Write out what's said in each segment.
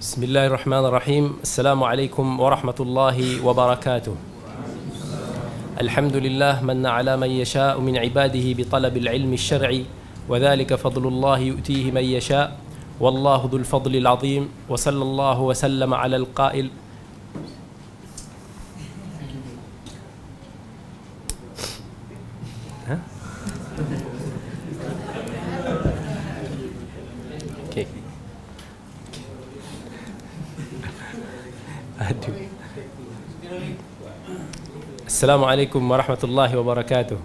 بسم الله الرحمن الرحيم السلام عليكم ورحمة الله وبركاته الحمد لله من على من يشاء من عباده بطلب العلم الشرعي وذلك فضل الله يؤتيه من يشاء والله ذو الفضل العظيم وصلى الله وسلم على القائل Assalamualaikum warahmatullahi wabarakatuh.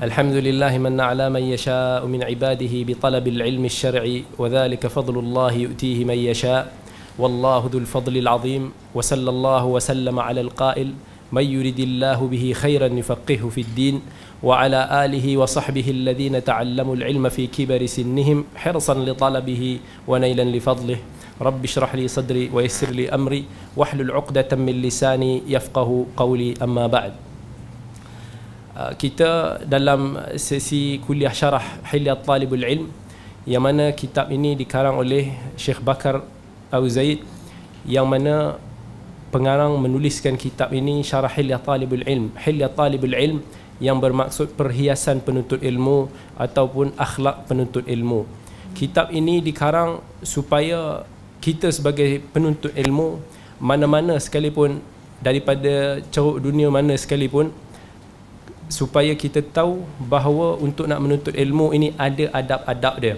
الحمد لله من على من يشاء من عباده بطلب العلم الشرعي وذلك فضل الله يؤتيه من يشاء. والله ذو الفضل العظيم وصلى الله وسلم على القائل من يرد الله به خيرا يفقهه في الدين. وعلى آله وصحبه الذين تعلموا العلم في كبر سنهم حرصا لطلبه ونيلا لفضله. رب اشرح لي صدري ويسر لي أمري واحلل عقدة من لساني يفقه قولي أما بعد Uh, kita dalam sesi kuliah syarah Hilyat Talibul Ilm yang mana kitab ini dikarang oleh Syekh Bakar Abu Zaid yang mana pengarang menuliskan kitab ini syarah Hilyat Talibul Ilm Hilyat Talibul Ilm yang bermaksud perhiasan penuntut ilmu ataupun akhlak penuntut ilmu kitab ini dikarang supaya kita sebagai penuntut ilmu mana-mana sekalipun daripada ceruk dunia mana sekalipun supaya kita tahu bahawa untuk nak menuntut ilmu ini ada adab-adab dia.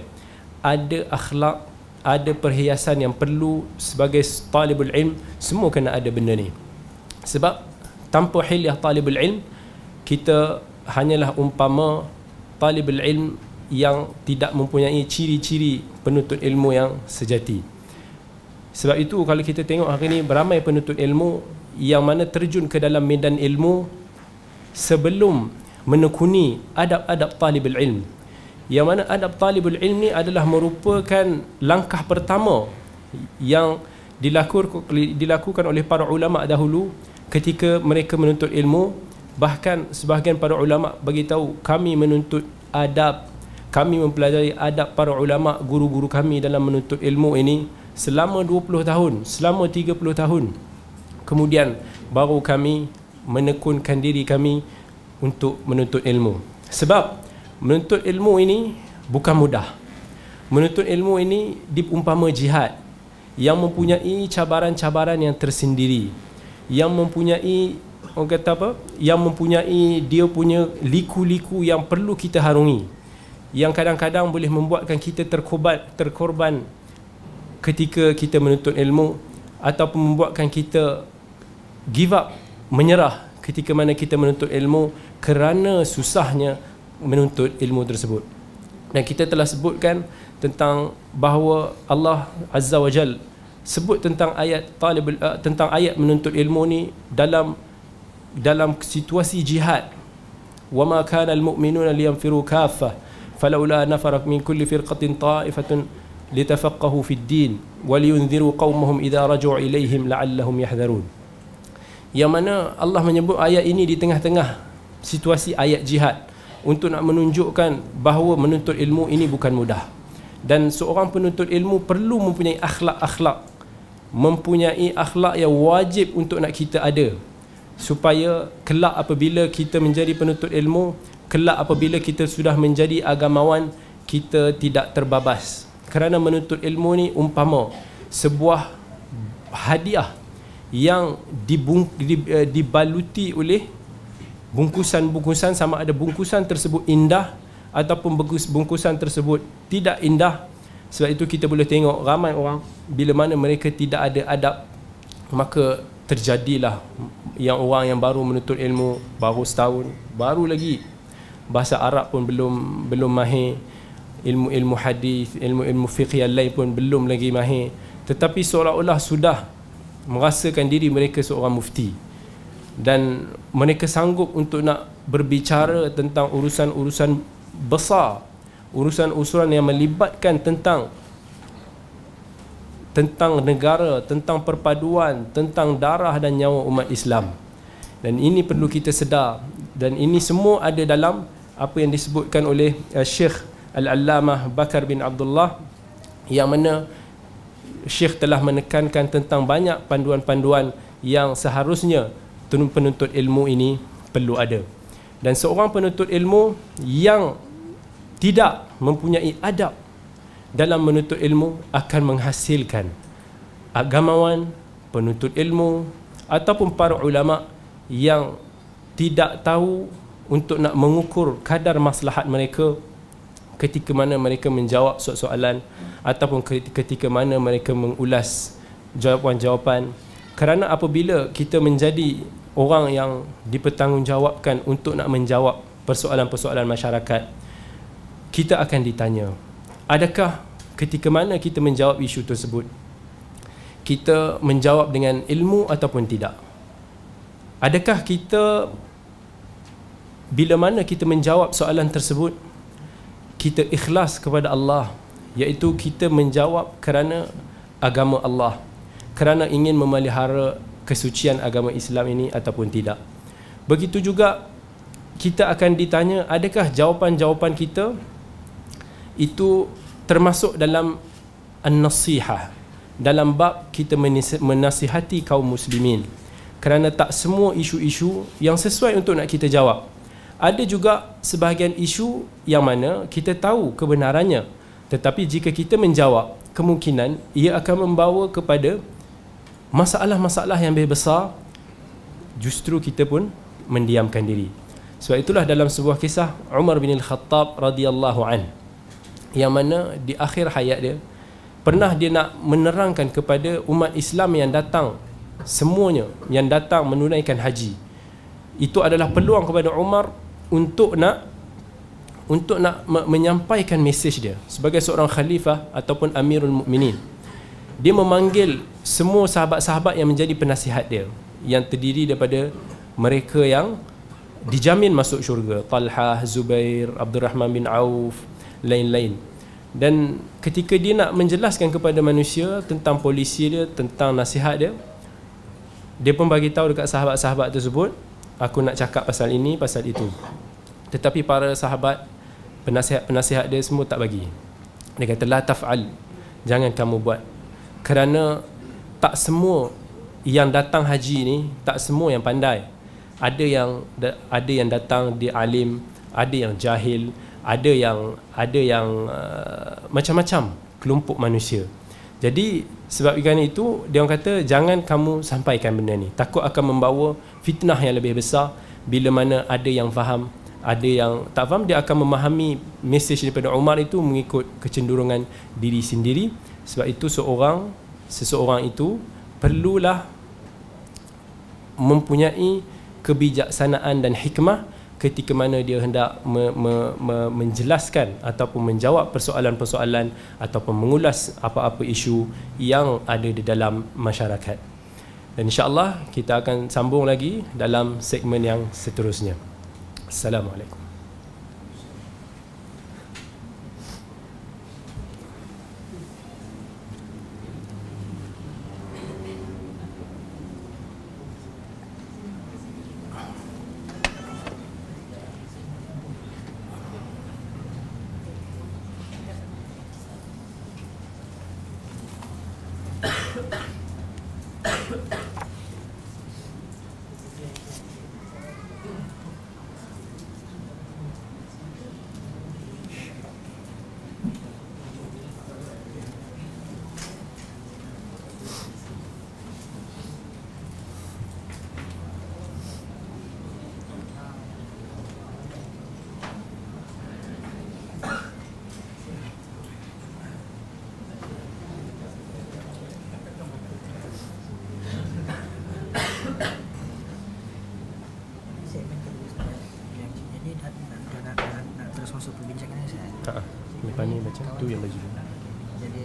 Ada akhlak ada perhiasan yang perlu sebagai talibul ilm semua kena ada benda ni. Sebab tanpa hilyah talibul ilm kita hanyalah umpama talibul ilm yang tidak mempunyai ciri-ciri penuntut ilmu yang sejati sebab itu kalau kita tengok hari ini beramai penuntut ilmu yang mana terjun ke dalam medan ilmu sebelum menekuni adab-adab talibul ilm. Yang mana adab talibul ilm ni adalah merupakan langkah pertama yang dilakukan, dilakukan oleh para ulama dahulu ketika mereka menuntut ilmu. Bahkan sebahagian para ulama bagi tahu kami menuntut adab kami mempelajari adab para ulama guru-guru kami dalam menuntut ilmu ini selama 20 tahun selama 30 tahun kemudian baru kami menekunkan diri kami untuk menuntut ilmu. Sebab menuntut ilmu ini bukan mudah. Menuntut ilmu ini diumpama jihad yang mempunyai cabaran-cabaran yang tersendiri. Yang mempunyai orang kata apa? Yang mempunyai dia punya liku-liku yang perlu kita harungi. Yang kadang-kadang boleh membuatkan kita terkorban terkorban ketika kita menuntut ilmu ataupun membuatkan kita give up menyerah ketika mana kita menuntut ilmu kerana susahnya menuntut ilmu tersebut. Dan kita telah sebutkan tentang bahawa Allah Azza wa Jal sebut tentang ayat talibul uh, tentang ayat menuntut ilmu ni dalam dalam situasi jihad. Wa ma kana al-mu'minuna liyanfiru kaffah falawla nafara min kulli firqatin ta'ifatun litafaqahu fid din wa liyunziru qaumahum idza raja'u ilaihim la'allahum yahdharun yang mana Allah menyebut ayat ini di tengah-tengah situasi ayat jihad untuk nak menunjukkan bahawa menuntut ilmu ini bukan mudah. Dan seorang penuntut ilmu perlu mempunyai akhlak-akhlak mempunyai akhlak yang wajib untuk nak kita ada. Supaya kelak apabila kita menjadi penuntut ilmu kelak apabila kita sudah menjadi agamawan kita tidak terbabas kerana menuntut ilmu ni umpama sebuah hadiah yang dibung, di, uh, dibaluti oleh bungkusan-bungkusan sama ada bungkusan tersebut indah ataupun bungkusan tersebut tidak indah. Sebab itu kita boleh tengok ramai orang bila mana mereka tidak ada adab maka terjadilah yang orang yang baru menuntut ilmu baru setahun baru lagi. Bahasa Arab pun belum belum mahir ilmu-ilmu hadis ilmu-ilmu fiqh yang lain pun belum lagi mahir. Tetapi seolah-olah sudah merasakan diri mereka seorang mufti. Dan mereka sanggup untuk nak berbicara tentang urusan-urusan besar urusan-urusan yang melibatkan tentang tentang negara, tentang perpaduan, tentang darah dan nyawa umat Islam. Dan ini perlu kita sedar. Dan ini semua ada dalam apa yang disebutkan oleh uh, Syekh Al-Allamah Bakar bin Abdullah yang mana Syekh telah menekankan tentang banyak panduan-panduan yang seharusnya penuntut ilmu ini perlu ada. Dan seorang penuntut ilmu yang tidak mempunyai adab dalam menuntut ilmu akan menghasilkan agamawan, penuntut ilmu ataupun para ulama yang tidak tahu untuk nak mengukur kadar maslahat mereka ketika mana mereka menjawab soalan ataupun ketika mana mereka mengulas jawapan-jawapan. Kerana apabila kita menjadi orang yang dipertanggungjawabkan untuk nak menjawab persoalan-persoalan masyarakat kita akan ditanya adakah ketika mana kita menjawab isu tersebut? Kita menjawab dengan ilmu ataupun tidak? Adakah kita bila mana kita menjawab soalan tersebut kita ikhlas kepada Allah iaitu kita menjawab kerana agama Allah kerana ingin memelihara kesucian agama Islam ini ataupun tidak. Begitu juga kita akan ditanya adakah jawapan-jawapan kita? Itu termasuk dalam an-nasihah dalam bab kita menasihati kaum muslimin. Kerana tak semua isu-isu yang sesuai untuk nak kita jawab ada juga sebahagian isu yang mana kita tahu kebenarannya. Tetapi jika kita menjawab kemungkinan ia akan membawa kepada masalah-masalah yang lebih besar justru kita pun mendiamkan diri. Sebab itulah dalam sebuah kisah Umar bin Al-Khattab radhiyallahu an yang mana di akhir hayat dia pernah dia nak menerangkan kepada umat Islam yang datang semuanya yang datang menunaikan haji. Itu adalah peluang kepada Umar untuk nak untuk nak menyampaikan mesej dia sebagai seorang khalifah ataupun amirul mukminin. Dia memanggil semua sahabat-sahabat yang menjadi penasihat dia yang terdiri daripada mereka yang dijamin masuk syurga. Talha, Zubair, Abdul Rahman bin Auf lain-lain. Dan ketika dia nak menjelaskan kepada manusia tentang polisi dia tentang nasihat dia dia pun bagi tahu dekat sahabat-sahabat tersebut aku nak cakap pasal ini pasal itu. Tetapi para sahabat penasihat-penasihat dia semua tak bagi. Dia kata la taf'al. Jangan kamu buat. Kerana tak semua yang datang haji ni tak semua yang pandai. Ada yang ada yang datang dia alim ada yang jahil ada yang ada yang uh, macam-macam kelompok manusia. Jadi sebab ikan itu dia orang kata jangan kamu sampaikan benda ni. Takut akan membawa fitnah yang lebih besar bila mana ada yang faham, ada yang tak faham dia akan memahami mesej daripada Umar itu mengikut kecenderungan diri sendiri. Sebab itu seorang seseorang itu perlulah mempunyai kebijaksanaan dan hikmah ketika mana dia hendak me, me, me, menjelaskan ataupun menjawab persoalan-persoalan ataupun mengulas apa-apa isu yang ada di dalam masyarakat. Dan insya-Allah kita akan sambung lagi dalam segmen yang seterusnya. Assalamualaikum. itu yang jadi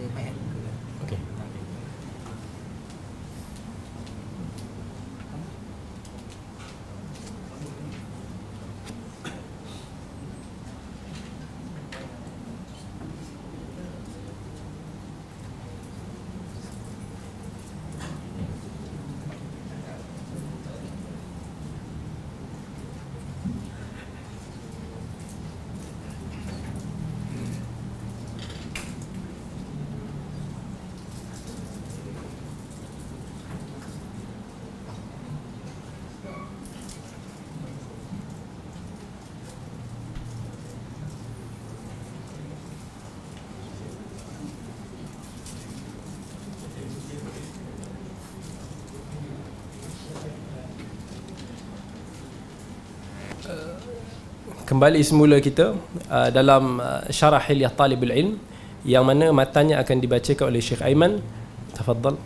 kembali semula kita uh, dalam uh, syarah Hilyah Talibul Ilm yang mana matanya akan dibacakan oleh Syekh Aiman. Tafadhal.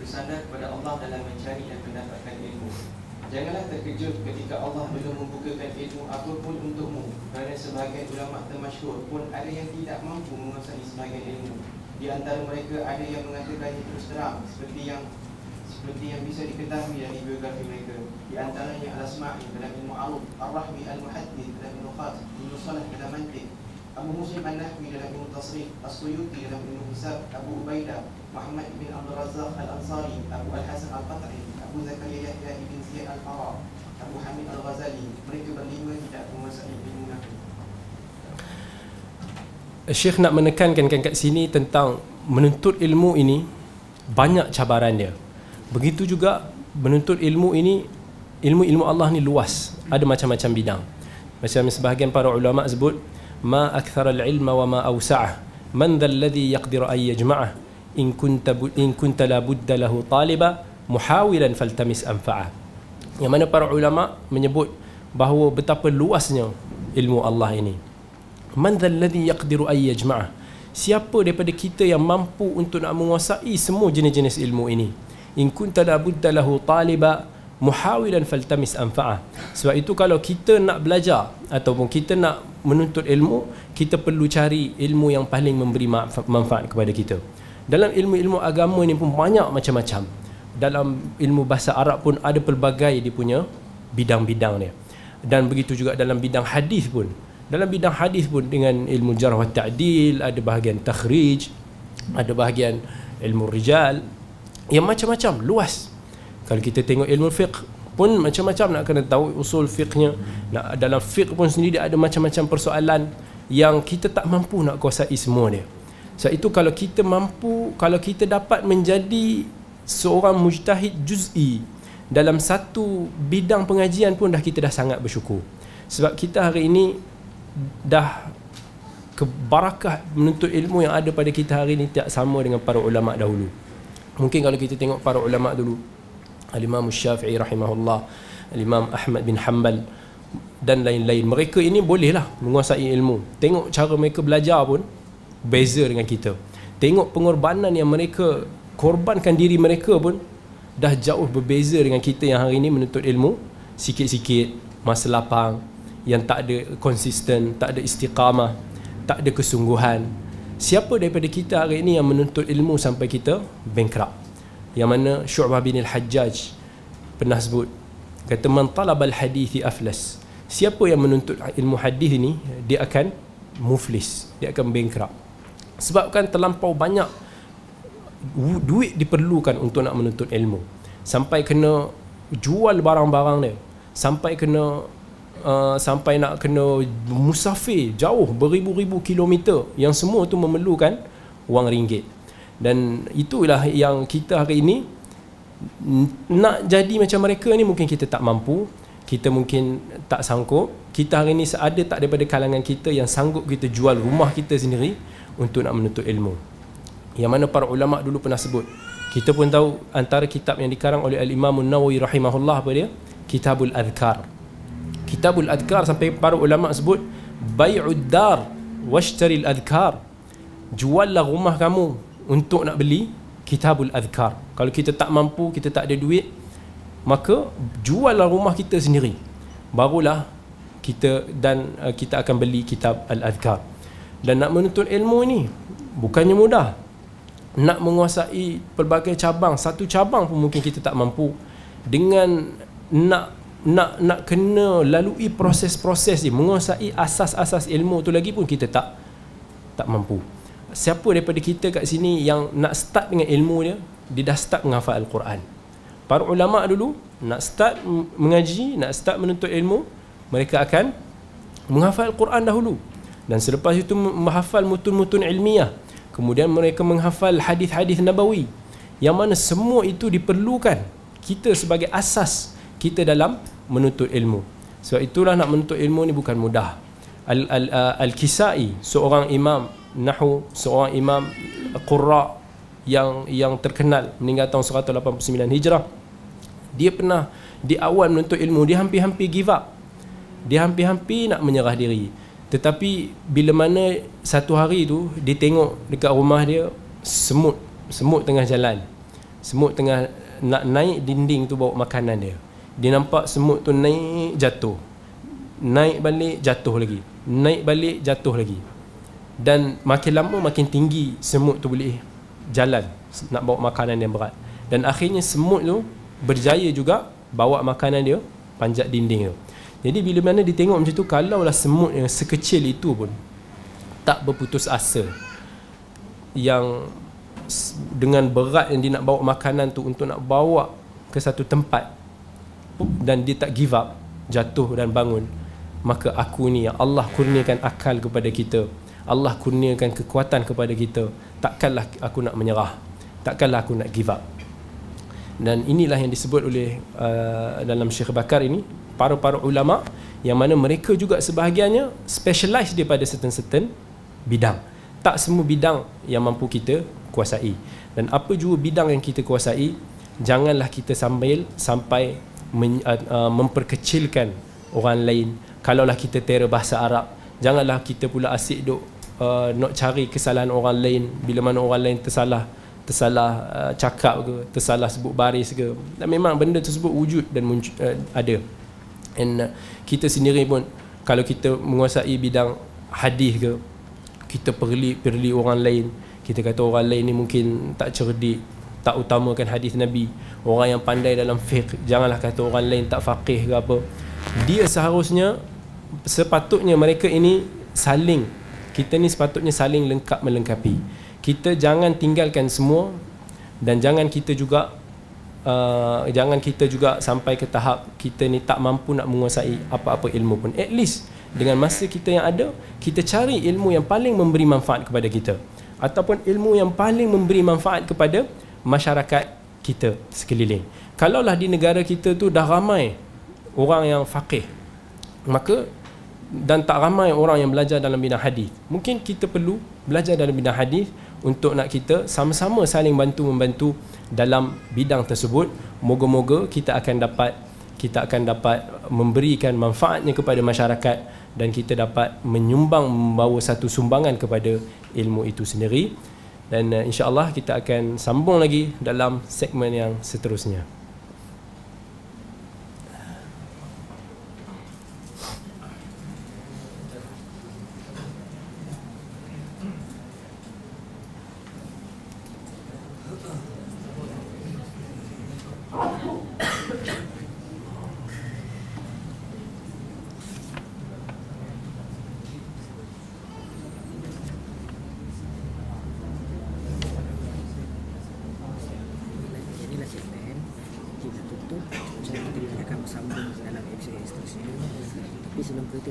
Bersandar kepada Allah dalam mencari dan mendapatkan ilmu. Janganlah terkejut ketika Allah belum membukakan ilmu apapun untukmu kerana sebahagian ulama termasyhur pun ada yang tidak mampu menguasai sebahagian ilmu. Di antara mereka ada yang mengatakannya terus terang seperti yang seperti yang bisa diketahui dari biografi mereka. Di antaranya Al-Asma'i dalam ilmu Arab, Ar-Rahmi Al-Muhaddith dalam ilmu Qat, Ibn Salah dalam Mantik, Abu Muslim An-Nahwi dalam ilmu Tasrif, As-Suyuti dalam ilmu Hisab, Abu Ubaidah, Muhammad bin Abdul Razak Al-Ansari, Abu Al-Hasan Al-Qat'i, Abu Zakaria Yahya ibn Ziyad Al-Farah, Abu Hamid Al-Ghazali. Mereka berlima tidak menguasai ilmu Nabi. Syekh nak menekankan kat sini tentang menuntut ilmu ini banyak cabaran dia. Begitu juga menuntut ilmu ini ilmu-ilmu Allah ni luas, ada macam-macam bidang. Macam sebahagian para ulama sebut ma akthara al-ilma wa ma awsa'ah. Man dhal ladhi yaqdiru an yajma'ah in kunta in kunta la budda lahu taliba muhawilan faltamis anfa'ah. Yang mana para ulama menyebut bahawa betapa luasnya ilmu Allah ini. Man dhal ladhi yaqdiru an yajma'ah. Siapa daripada kita yang mampu untuk nak menguasai semua jenis-jenis ilmu ini? In kunta la budda lahu taliba muhawilan faltamis anfa'ah. Sebab itu kalau kita nak belajar ataupun kita nak menuntut ilmu, kita perlu cari ilmu yang paling memberi manfaat kepada kita. Dalam ilmu-ilmu agama ni pun banyak macam-macam. Dalam ilmu bahasa Arab pun ada pelbagai dia punya bidang-bidang dia. Dan begitu juga dalam bidang hadis pun. Dalam bidang hadis pun dengan ilmu jarh wa ta'dil, ada bahagian takhrij, ada bahagian ilmu rijal yang macam-macam luas kalau kita tengok ilmu fiqh pun macam-macam nak kena tahu usul fiqhnya. Nak dalam fiqh pun sendiri ada macam-macam persoalan yang kita tak mampu nak kuasai semua dia. Sebab itu kalau kita mampu kalau kita dapat menjadi seorang mujtahid juz'i dalam satu bidang pengajian pun dah kita dah sangat bersyukur. Sebab kita hari ini dah kebarakah menuntut ilmu yang ada pada kita hari ini tak sama dengan para ulama dahulu. Mungkin kalau kita tengok para ulama dulu Al-Imam Syafi'i rahimahullah Al-Imam Ahmad bin Hanbal dan lain-lain. Mereka ini bolehlah menguasai ilmu. Tengok cara mereka belajar pun beza dengan kita. Tengok pengorbanan yang mereka korbankan diri mereka pun dah jauh berbeza dengan kita yang hari ini menuntut ilmu. Sikit-sikit masa lapang yang tak ada konsisten tak ada istiqamah tak ada kesungguhan. Siapa daripada kita hari ini yang menuntut ilmu sampai kita bankrupt yang mana Syu'bah bin Al-Hajjaj pernah sebut kata man talabal hadithi aflas. Siapa yang menuntut ilmu hadis ini dia akan muflis dia akan bankrupt. Sebab kan terlampau banyak duit diperlukan untuk nak menuntut ilmu. Sampai kena jual barang-barang dia. Sampai kena uh, sampai nak kena musafir jauh beribu-ribu kilometer. Yang semua tu memerlukan wang ringgit dan itulah yang kita hari ini nak jadi macam mereka ni mungkin kita tak mampu kita mungkin tak sanggup. Kita hari ini ada tak daripada kalangan kita yang sanggup kita jual rumah kita sendiri untuk nak menuntut ilmu? Yang mana para ulama dulu pernah sebut kita pun tahu antara kitab yang dikarang oleh al-Imam An-Nawawi rahimahullah apa dia? Kitabul Adhkar. Kitabul Adhkar sampai para ulama sebut bai'ud dar washtaril adhkar juallah rumah kamu untuk nak beli kitabul azkar kalau kita tak mampu kita tak ada duit maka juallah rumah kita sendiri. Barulah kita dan uh, kita akan beli kitab al-azkar dan nak menuntut ilmu ni bukannya mudah. Nak menguasai pelbagai cabang satu cabang pun mungkin kita tak mampu. Dengan nak nak nak kena lalui proses-proses ni menguasai asas-asas ilmu tu lagi pun kita tak tak mampu siapa daripada kita kat sini yang nak start dengan ilmu dia dia dah start menghafal Al-Quran. Para ulama dulu nak start mengaji nak start menuntut ilmu mereka akan menghafal Al-Quran dahulu. Dan selepas itu menghafal mutun-mutun ilmiah. Kemudian mereka menghafal hadis-hadis nabawi yang mana semua itu diperlukan kita sebagai asas kita dalam menuntut ilmu. Sebab itulah nak menuntut ilmu ni bukan mudah. Al-Kisai seorang imam Nahu seorang imam Qurra yang yang terkenal meninggal tahun 189 Hijrah. Dia pernah di awal menuntut ilmu dia hampir-hampir give up. Dia hampir-hampir nak menyerah diri. Tetapi bila mana satu hari tu dia tengok dekat rumah dia semut semut tengah jalan. Semut tengah nak naik dinding tu bawa makanan dia. Dia nampak semut tu naik jatuh. Naik balik jatuh lagi. Naik balik jatuh lagi dan makin lama makin tinggi semut tu boleh jalan nak bawa makanan yang berat. Dan akhirnya semut tu berjaya juga bawa makanan dia panjat dinding tu. Jadi bila mana dia tengok macam tu kalaulah semut yang sekecil itu pun tak berputus asa yang dengan berat yang dia nak bawa makanan tu untuk nak bawa ke satu tempat dan dia tak give up jatuh dan bangun maka aku ni yang Allah kurniakan akal kepada kita Allah kurniakan kekuatan kepada kita takkanlah aku nak menyerah. Takkanlah aku nak give up. Dan inilah yang disebut oleh uh, dalam Syekh Bakar ini para-para ulama yang mana mereka juga sebahagiannya specialize daripada certain-certain bidang. Tak semua bidang yang mampu kita kuasai. Dan apa juga bidang yang kita kuasai janganlah kita sambil sampai men, uh, uh, memperkecilkan orang lain. Kalaulah kita tera bahasa Arab janganlah kita pula asyik duk uh, nak cari kesalahan orang lain. Bila mana orang lain tersalah tersalah uh, cakap ke tersalah sebut baris ke dan memang benda tersebut wujud dan muncul, uh, ada. And uh, kita sendiri pun kalau kita menguasai bidang hadis ke kita perli perli orang lain. Kita kata orang lain ni mungkin tak cerdik tak utamakan hadis Nabi. Orang yang pandai dalam fiqh janganlah kata orang lain tak faqih ke apa. Dia seharusnya sepatutnya mereka ini saling kita ni sepatutnya saling lengkap melengkapi. Kita jangan tinggalkan semua dan jangan kita juga uh, jangan kita juga sampai ke tahap kita ni tak mampu nak menguasai apa-apa ilmu pun. At least dengan masa kita yang ada kita cari ilmu yang paling memberi manfaat kepada kita. Ataupun ilmu yang paling memberi manfaat kepada masyarakat kita sekeliling. Kalaulah di negara kita tu dah ramai orang yang faqih, maka dan tak ramai orang yang belajar dalam bidang hadis. Mungkin kita perlu belajar dalam bidang hadis untuk nak kita sama-sama saling bantu membantu dalam bidang tersebut. Moga-moga kita akan dapat kita akan dapat memberikan manfaatnya kepada masyarakat dan kita dapat menyumbang membawa satu sumbangan kepada ilmu itu sendiri dan uh, insya-Allah kita akan sambung lagi dalam segmen yang seterusnya.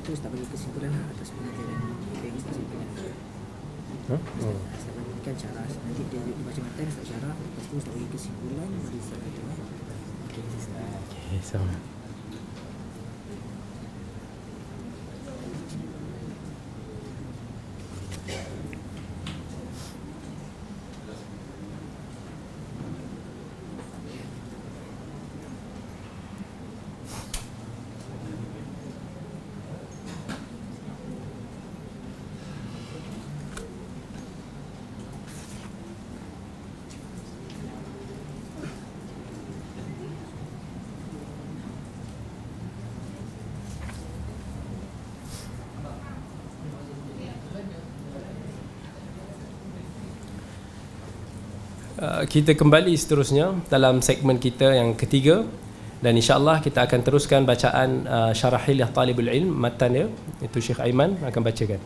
terus tak bagi kesimpulan lah atas pengajaran kita ini terus kita Hmm? Cara nanti dia macam mana tak cara terus tak bagi kesimpulan dari sana tu. Eh. Okay, sama. Uh, kita kembali seterusnya dalam segmen kita yang ketiga. Dan insyaallah kita akan teruskan bacaan uh, syarah hilyah talibul ilm matan dia. Itu Syekh Aiman akan bacakan.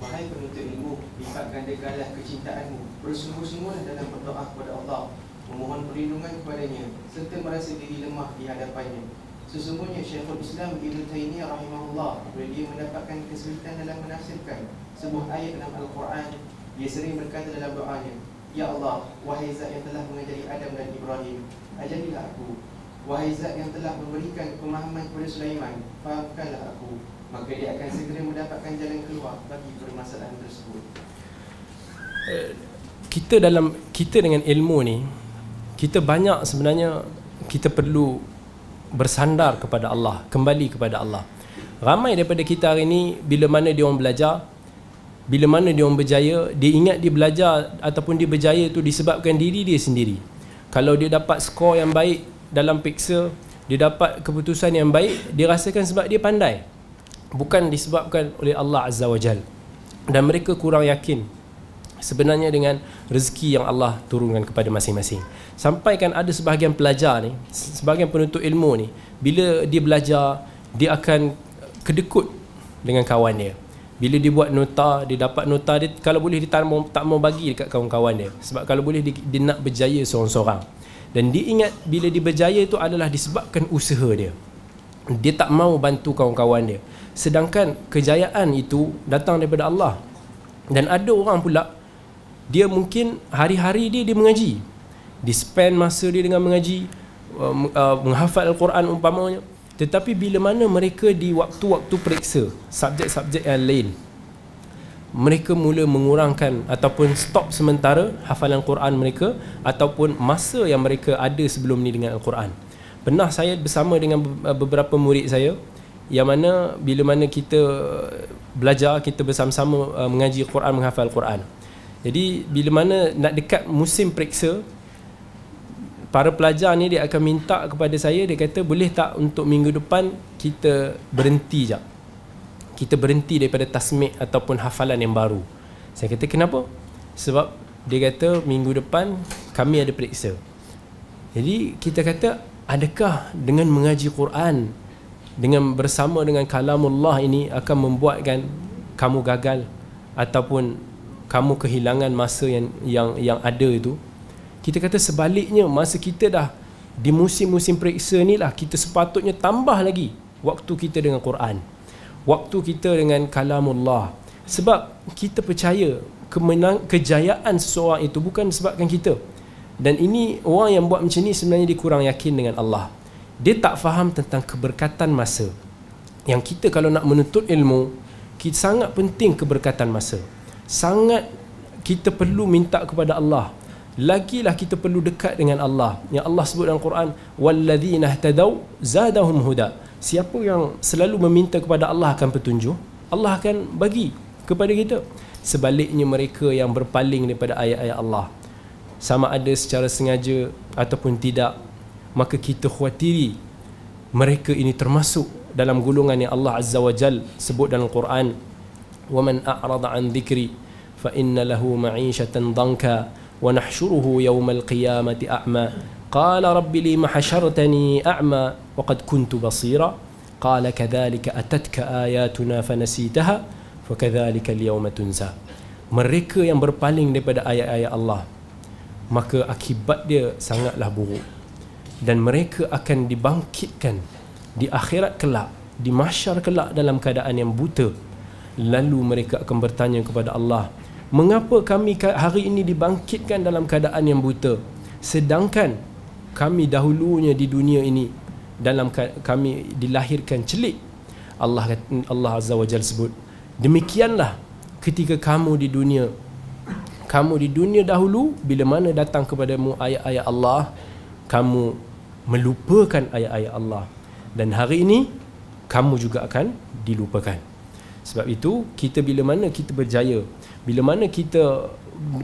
Wahai penuntut ilmu lipat gandakanlah kecintaanmu bersungguh-sungguh dalam berdoa kepada Allah. Memohon perlindungan kepadanya serta merasa diri lemah di hadapannya. Sesungguhnya Syekhul Islam Ibn Taymiyah rahimahullah Bila dia mendapatkan kesulitan dalam menafsirkan Sebuah ayat dalam Al-Quran. Dia sering berkata dalam doanya Ya Allah, wahai zat yang telah mengajari Adam dan Ibrahim Ajarilah aku. Wahai zat yang telah memberikan pemahaman kepada Sulaiman Fahamkanlah aku. Maka dia akan segera mendapatkan jalan keluar bagi permasalahan tersebut. Eh, Kita dalam kita dengan ilmu ni Kita banyak sebenarnya Kita perlu bersandar kepada Allah Kembali kepada Allah. Ramai daripada kita hari ni bila mana dia orang belajar, bila mana dia orang berjaya, dia ingat dia belajar ataupun dia berjaya tu disebabkan diri dia sendiri. Kalau dia dapat skor yang baik dalam peksa, dia dapat keputusan yang baik, dia rasakan sebab dia pandai. Bukan disebabkan oleh Allah Azza wa Jal. Dan mereka kurang yakin sebenarnya dengan rezeki yang Allah turunkan kepada masing-masing. Sampai kan ada sebahagian pelajar ni, sebahagian penuntut ilmu ni, bila dia belajar, dia akan kedekut dengan kawan dia bila dia buat nota dia dapat nota dia kalau boleh dia tak mau, tak mau bagi dekat kawan-kawan dia. Sebab kalau boleh dia, dia nak berjaya seorang-seorang. Dan dia ingat bila dia berjaya itu adalah disebabkan usaha dia. Dia tak mau bantu kawan-kawan dia. Sedangkan kejayaan itu datang daripada Allah. Dan ada orang pula dia mungkin hari-hari dia dia mengaji. Dia spend masa dia dengan mengaji uh, uh, menghafal Al-Quran umpamanya tetapi bila mana mereka di waktu-waktu periksa subjek-subjek yang lain mereka mula mengurangkan ataupun stop sementara hafalan Quran mereka ataupun masa yang mereka ada sebelum ni dengan Al-Quran. Pernah saya bersama dengan beberapa murid saya yang mana bila mana kita belajar kita bersama-sama uh, mengaji Quran menghafal Quran. Jadi bila mana nak dekat musim periksa para pelajar ni dia akan minta kepada saya dia kata boleh tak untuk minggu depan kita berhenti jap kita berhenti daripada tasmik ataupun hafalan yang baru. Saya kata kenapa? Sebab dia kata minggu depan kami ada periksa. Jadi kita kata adakah dengan mengaji Quran dengan bersama dengan kalamullah ini akan membuatkan kamu gagal ataupun kamu kehilangan masa yang yang yang ada itu kita kata sebaliknya masa kita dah di musim-musim periksa ni lah kita sepatutnya tambah lagi waktu kita dengan Quran waktu kita dengan kalamullah. Sebab kita percaya kemenang kejayaan seseorang itu bukan sebabkan kita. Dan ini orang yang buat macam ni sebenarnya dia kurang yakin dengan Allah. Dia tak faham tentang keberkatan masa. Yang kita kalau nak menuntut ilmu kita sangat penting keberkatan masa. Sangat kita perlu minta kepada Allah lagilah kita perlu dekat dengan Allah. Yang Allah sebut dalam Quran walladzina ihtadaw zadahum huda. Siapa yang selalu meminta kepada Allah akan petunjuk Allah akan bagi kepada kita. Sebaliknya mereka yang berpaling daripada ayat-ayat Allah. Sama ada secara sengaja ataupun tidak maka kita khawatiri mereka ini termasuk dalam golongan yang Allah Azza wa Jal sebut dalam Quran wa man a'rada an dhikri fa inna lahu ma'ishatan dhanka ونحشره يوم القيامة أعمى قال رب لي ما حشرتني أعمى وقد كنت بصيرا قال كذلك أتتك آياتنا فنسيتها فكذلك اليوم تنسى mereka yang berpaling daripada ayat-ayat Allah maka akibat dia sangatlah buruk dan mereka akan dibangkitkan di akhirat kelak di mahsyar kelak dalam keadaan yang buta lalu mereka akan bertanya kepada Allah mengapa kami hari ini dibangkitkan dalam keadaan yang buta? Sedangkan kami dahulunya di dunia ini dalam kami dilahirkan celik. Allah Allah Azza wa Jalla sebut demikianlah ketika kamu di dunia. Kamu di dunia dahulu bila mana datang kepadamu ayat-ayat Allah kamu melupakan ayat-ayat Allah. Dan hari ini kamu juga akan dilupakan. Sebab itu kita bila mana kita berjaya bila mana kita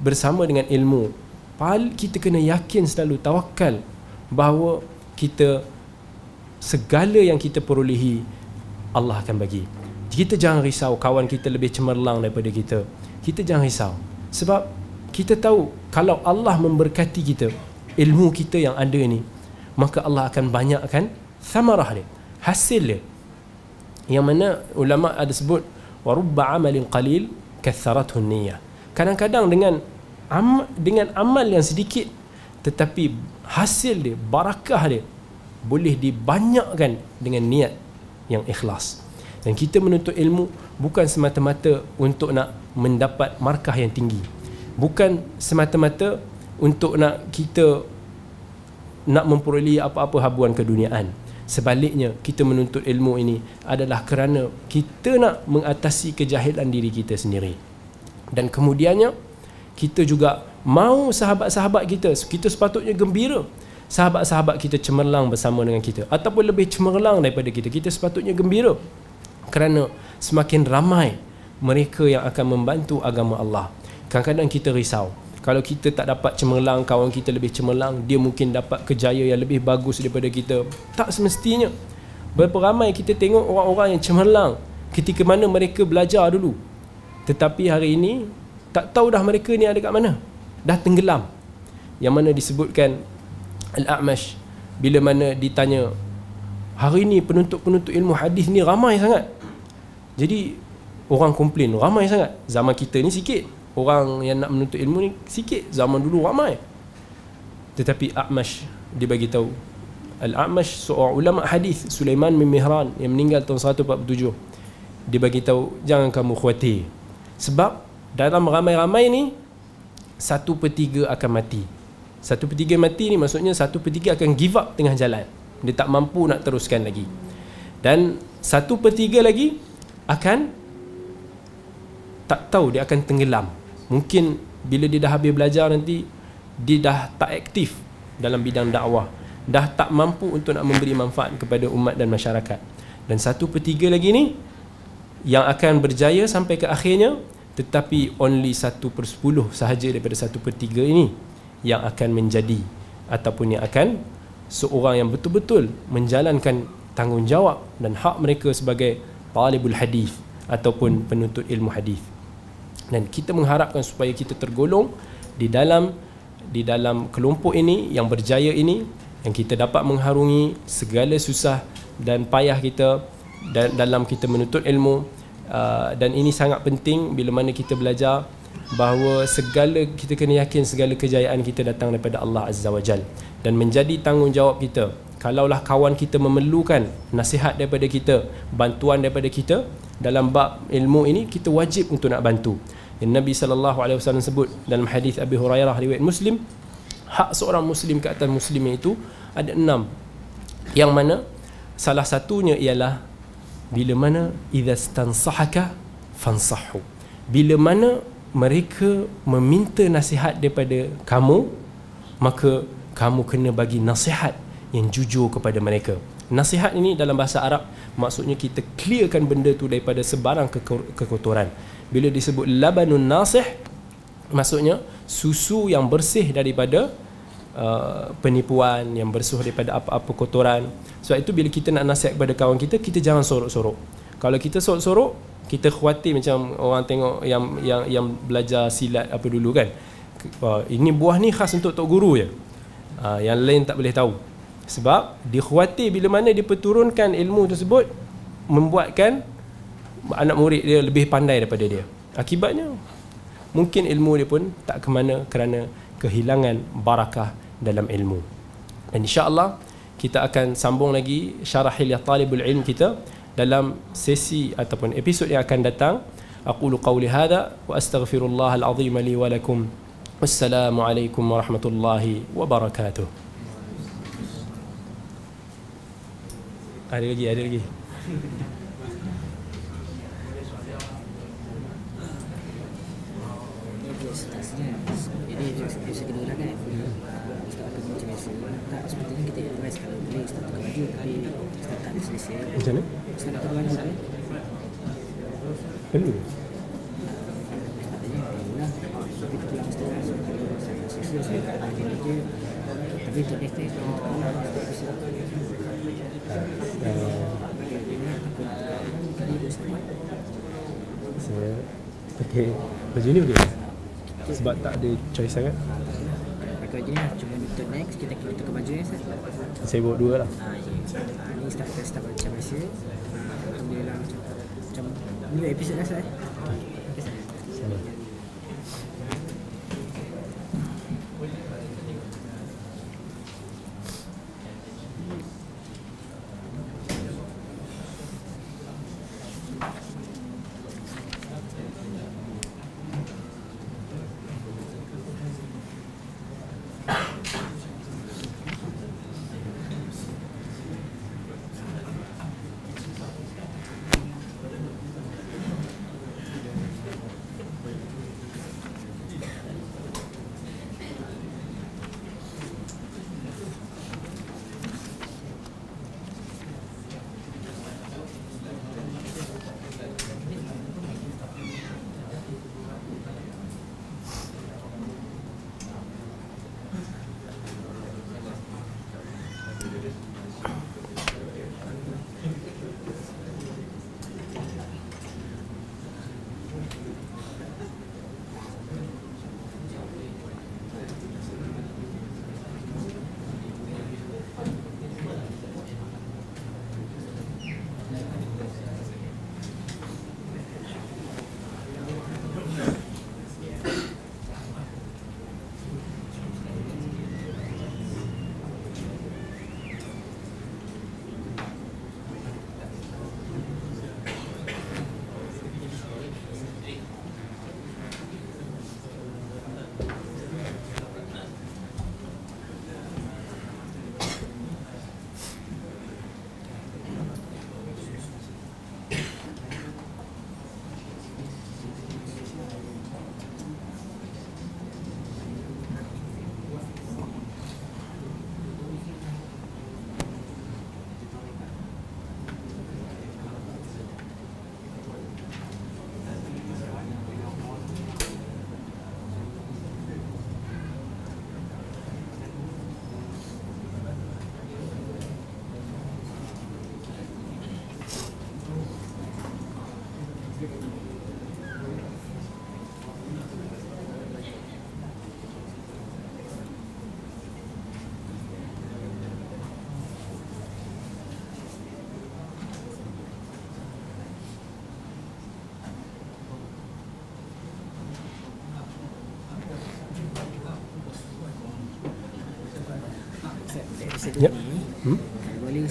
bersama dengan ilmu kita kena yakin selalu tawakal bahawa kita segala yang kita perolehi Allah akan bagi. Kita jangan risau kawan kita lebih cemerlang daripada kita. Kita jangan risau. Sebab kita tahu kalau Allah memberkati kita ilmu kita yang ada ni maka Allah akan banyakkan samarah dia hasil dia. Yang mana ulama ada sebut warubba amalin qalil katharathu niyyah kadang-kadang dengan am, dengan amal yang sedikit tetapi hasil dia barakah dia boleh dibanyakkan dengan niat yang ikhlas. Dan kita menuntut ilmu bukan semata-mata untuk nak mendapat markah yang tinggi. Bukan semata-mata untuk nak kita nak memperolehi apa-apa habuan keduniaan sebaliknya kita menuntut ilmu ini adalah kerana kita nak mengatasi kejahilan diri kita sendiri. Dan kemudiannya kita juga mau sahabat-sahabat kita. Kita sepatutnya gembira sahabat-sahabat kita cemerlang bersama dengan kita. Ataupun lebih cemerlang daripada kita. Kita sepatutnya gembira kerana semakin ramai mereka yang akan membantu agama Allah. Kadang-kadang kita risau kalau kita tak dapat cemerlang kawan kita lebih cemerlang dia mungkin dapat kejaya yang lebih bagus daripada kita. Tak semestinya. Berapa ramai kita tengok orang-orang yang cemerlang ketika mana mereka belajar dulu. Tetapi hari ini tak tahu dah mereka ni ada kat mana. Dah tenggelam. Yang mana disebutkan Al-A'mash bila mana ditanya hari ini penuntut-penuntut ilmu hadis ni ramai sangat? Jadi orang komplain ramai sangat. Zaman kita ni sikit orang yang nak menuntut ilmu ni sikit zaman dulu ramai. Tetapi A'mash dia bagi tahu. Al-A'mash seorang ulama hadis Sulaiman bin Mihran yang meninggal tahun 147 dia bagi tahu jangan kamu khawatir. Sebab dalam ramai-ramai ni satu per tiga akan mati. Satu per tiga mati ni maksudnya satu per tiga akan give up tengah jalan. Dia tak mampu nak teruskan lagi. Dan satu per tiga lagi akan tak tahu dia akan tenggelam mungkin bila dia dah habis belajar nanti dia dah tak aktif dalam bidang dakwah. Dah tak mampu untuk nak memberi manfaat kepada umat dan masyarakat. Dan satu per tiga lagi ni yang akan berjaya sampai ke akhirnya tetapi only satu per sepuluh sahaja daripada satu per tiga ini yang akan menjadi ataupun yang akan seorang yang betul-betul menjalankan tanggungjawab dan hak mereka sebagai talibul hadis ataupun penuntut ilmu hadis dan kita mengharapkan supaya kita tergolong di dalam di dalam kelompok ini yang berjaya ini yang kita dapat mengharungi segala susah dan payah kita dan dalam kita menuntut ilmu. Uh, dan ini sangat penting bila mana kita belajar bahawa segala kita kena yakin segala kejayaan kita datang daripada Allah Azza wa Jal. Dan menjadi tanggungjawab kita kalaulah kawan kita memerlukan nasihat daripada kita bantuan daripada kita dalam bab ilmu ini kita wajib untuk nak bantu yang Nabi sallallahu alaihi wasallam sebut dalam hadis Abi Hurairah riwayat Muslim hak seorang muslim ke atas muslim itu ada enam. Yang mana salah satunya ialah bila mana idza stansahaka fansahhu bila mana mereka meminta nasihat daripada kamu maka kamu kena bagi nasihat yang jujur kepada mereka. Nasihat ini dalam bahasa Arab maksudnya kita clearkan benda tu daripada sebarang kekotoran. Bila disebut labanun nasih maksudnya susu yang bersih daripada uh, penipuan, yang bersih daripada apa-apa kotoran. Sebab itu bila kita nak nasihat kepada kawan kita, kita jangan sorok-sorok. Kalau kita sorok-sorok, kita khawatir macam orang tengok yang yang yang belajar silat apa dulu kan. Uh, ini buah ni khas untuk tok guru je. Uh, yang lain tak boleh tahu. Sebab dikhuatir bila mana dia perturunkan ilmu tersebut membuatkan anak murid dia lebih pandai daripada dia. Akibatnya mungkin ilmu dia pun tak ke mana kerana kehilangan barakah dalam ilmu. Dan insya-Allah kita akan sambung lagi syarah hilyah talibul ilm kita dalam sesi ataupun episod yang akan datang. Aqulu qawli hadha wa astaghfirullahal azim li wa lakum. Wassalamualaikum warahmatullahi wabarakatuh. Ada lagi, ada lagi. Jadi biasa kedua lah kan Ustaz akan macam biasa Tak sepertinya kita advice kalau boleh Ustaz tukar baju Tapi Ustaz tak ada selesai Macam mana? Ustaz nak tukar baju kan Perlu Ustaz tanya Perlu lah Tapi kita pulang Ustaz Kalau Ustaz tak selesai Ustaz tak ada kerja Tapi untuk next time Kalau tukar lah Ustaz bisa saya pakai baju ni boleh? Sebab tak ada choice sangat. Pakai baju ni lah Cuma next Kita kena tukar baju ni Ustaz saya bawa dua lah Ah, ya. Ah, Ni start kita start macam biasa Ah, Alhamdulillah macam Macam Ni episod lah Ustaz eh? Okay, Ustaz? sama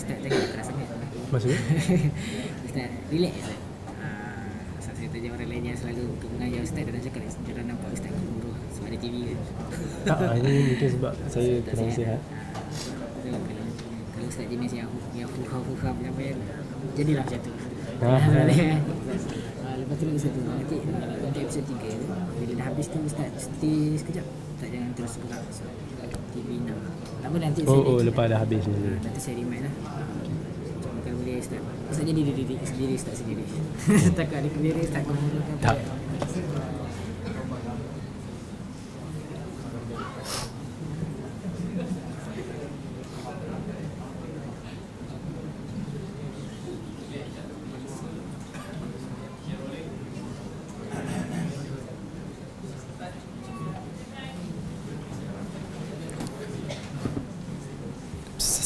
Ustaz jangan keras sangat Maksudnya? Ustaz relax Ustaz Ah, Ustaz saya tanya orang lain yang selalu mengajar Ustaz Dan cakap Jangan nampak Ustaz keburu Sebab ada TV kan Tak, ini mungkin sebab saya kurang sihat. Ah, Kalau Ustaz jenis yang Yang penyampaian Jadilah macam tu Ah. Lepas tu lagi satu Nanti Nanti episod 3 tu Bila dah habis tu Ustaz Stay sekejap. Tak jangan terus buka so, TV 6 Lama nanti Oh, oh, lepas dah habis ni. Ah, Nanti saya remind lah. Kalau boleh Ustaz Ustaz jadi diri diri sendiri Ustaz sendiri. Takut ada kamera Ustaz kumpulkan Tak.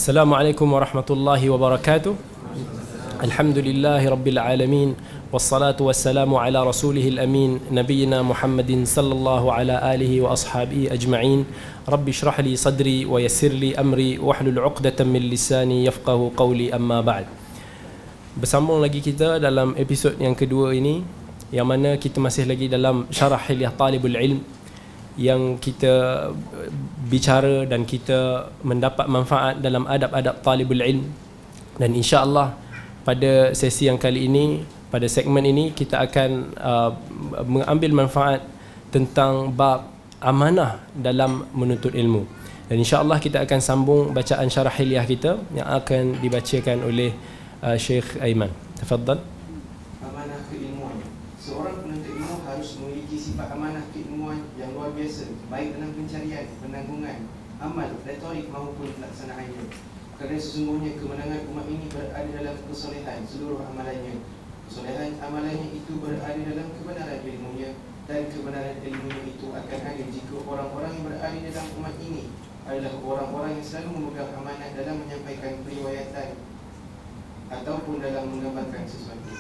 السلام عليكم ورحمة الله وبركاته الحمد لله رب العالمين والصلاة والسلام على رسوله الأمين نبينا محمد صلى الله على آله وأصحابه أجمعين رب اشرح لي صدري ويسر لي أمري واحلل عقدة من لساني يفقه قولي أما بعد Bersambung lagi kita dalam episod yang kedua ini Yang mana kita masih lagi dalam syarah hilyah talibul ilm yang kita bicara dan kita mendapat manfaat dalam adab-adab talibul ilm Dan insya-Allah pada sesi yang kali ini pada segmen ini kita akan uh, mengambil manfaat tentang bab amanah dalam menuntut ilmu. Dan insya-Allah kita akan sambung bacaan syarah hilyah kita yang akan dibacakan oleh uh, Syekh Aiman. Tafadhal. Amanah keilmuan Seorang penuntut ilmu harus memiliki sifat amanah keilmuan yang luar biasa Baik dalam pencarian, penanggungan, amal, retorik maupun pelaksanaannya Kerana sesungguhnya kemenangan umat ini berada dalam kesolehan seluruh amalannya. Kesolehan amalannya itu berada dalam kebenaran ilmunya Dan kebenaran ilmunya itu akan ada jika orang-orang yang berada dalam umat ini Adalah orang-orang yang selalu memegang amanat dalam menyampaikan periwayatan Ataupun dalam menggambarkan sesuatu.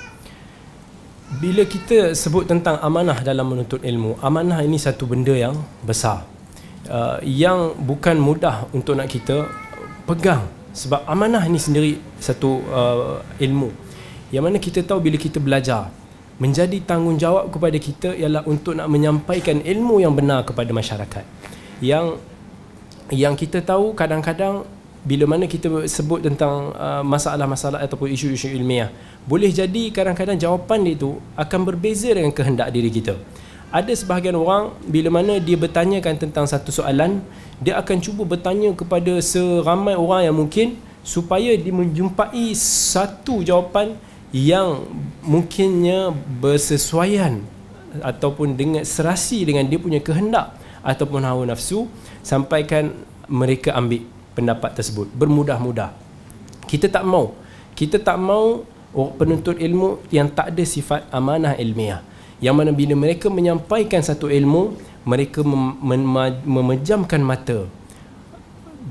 Bila kita sebut tentang amanah dalam menuntut ilmu, amanah ini satu benda yang besar. Uh, yang bukan mudah untuk nak kita pegang sebab amanah ini sendiri satu uh, ilmu. Yang mana kita tahu bila kita belajar menjadi tanggungjawab kepada kita ialah untuk nak menyampaikan ilmu yang benar kepada masyarakat. Yang yang kita tahu kadang-kadang bila mana kita sebut tentang uh, masalah-masalah ataupun isu-isu ilmiah boleh jadi kadang-kadang jawapan dia itu akan berbeza dengan kehendak diri kita ada sebahagian orang bila mana dia bertanyakan tentang satu soalan dia akan cuba bertanya kepada seramai orang yang mungkin supaya dia menjumpai satu jawapan yang mungkinnya bersesuaian ataupun dengan serasi dengan dia punya kehendak ataupun hawa nafsu sampaikan mereka ambil pendapat tersebut bermudah-mudah. Kita tak mau. Kita tak mau penuntut ilmu yang tak ada sifat amanah ilmiah yang mana bila mereka menyampaikan satu ilmu mereka mem- mem- memejamkan mata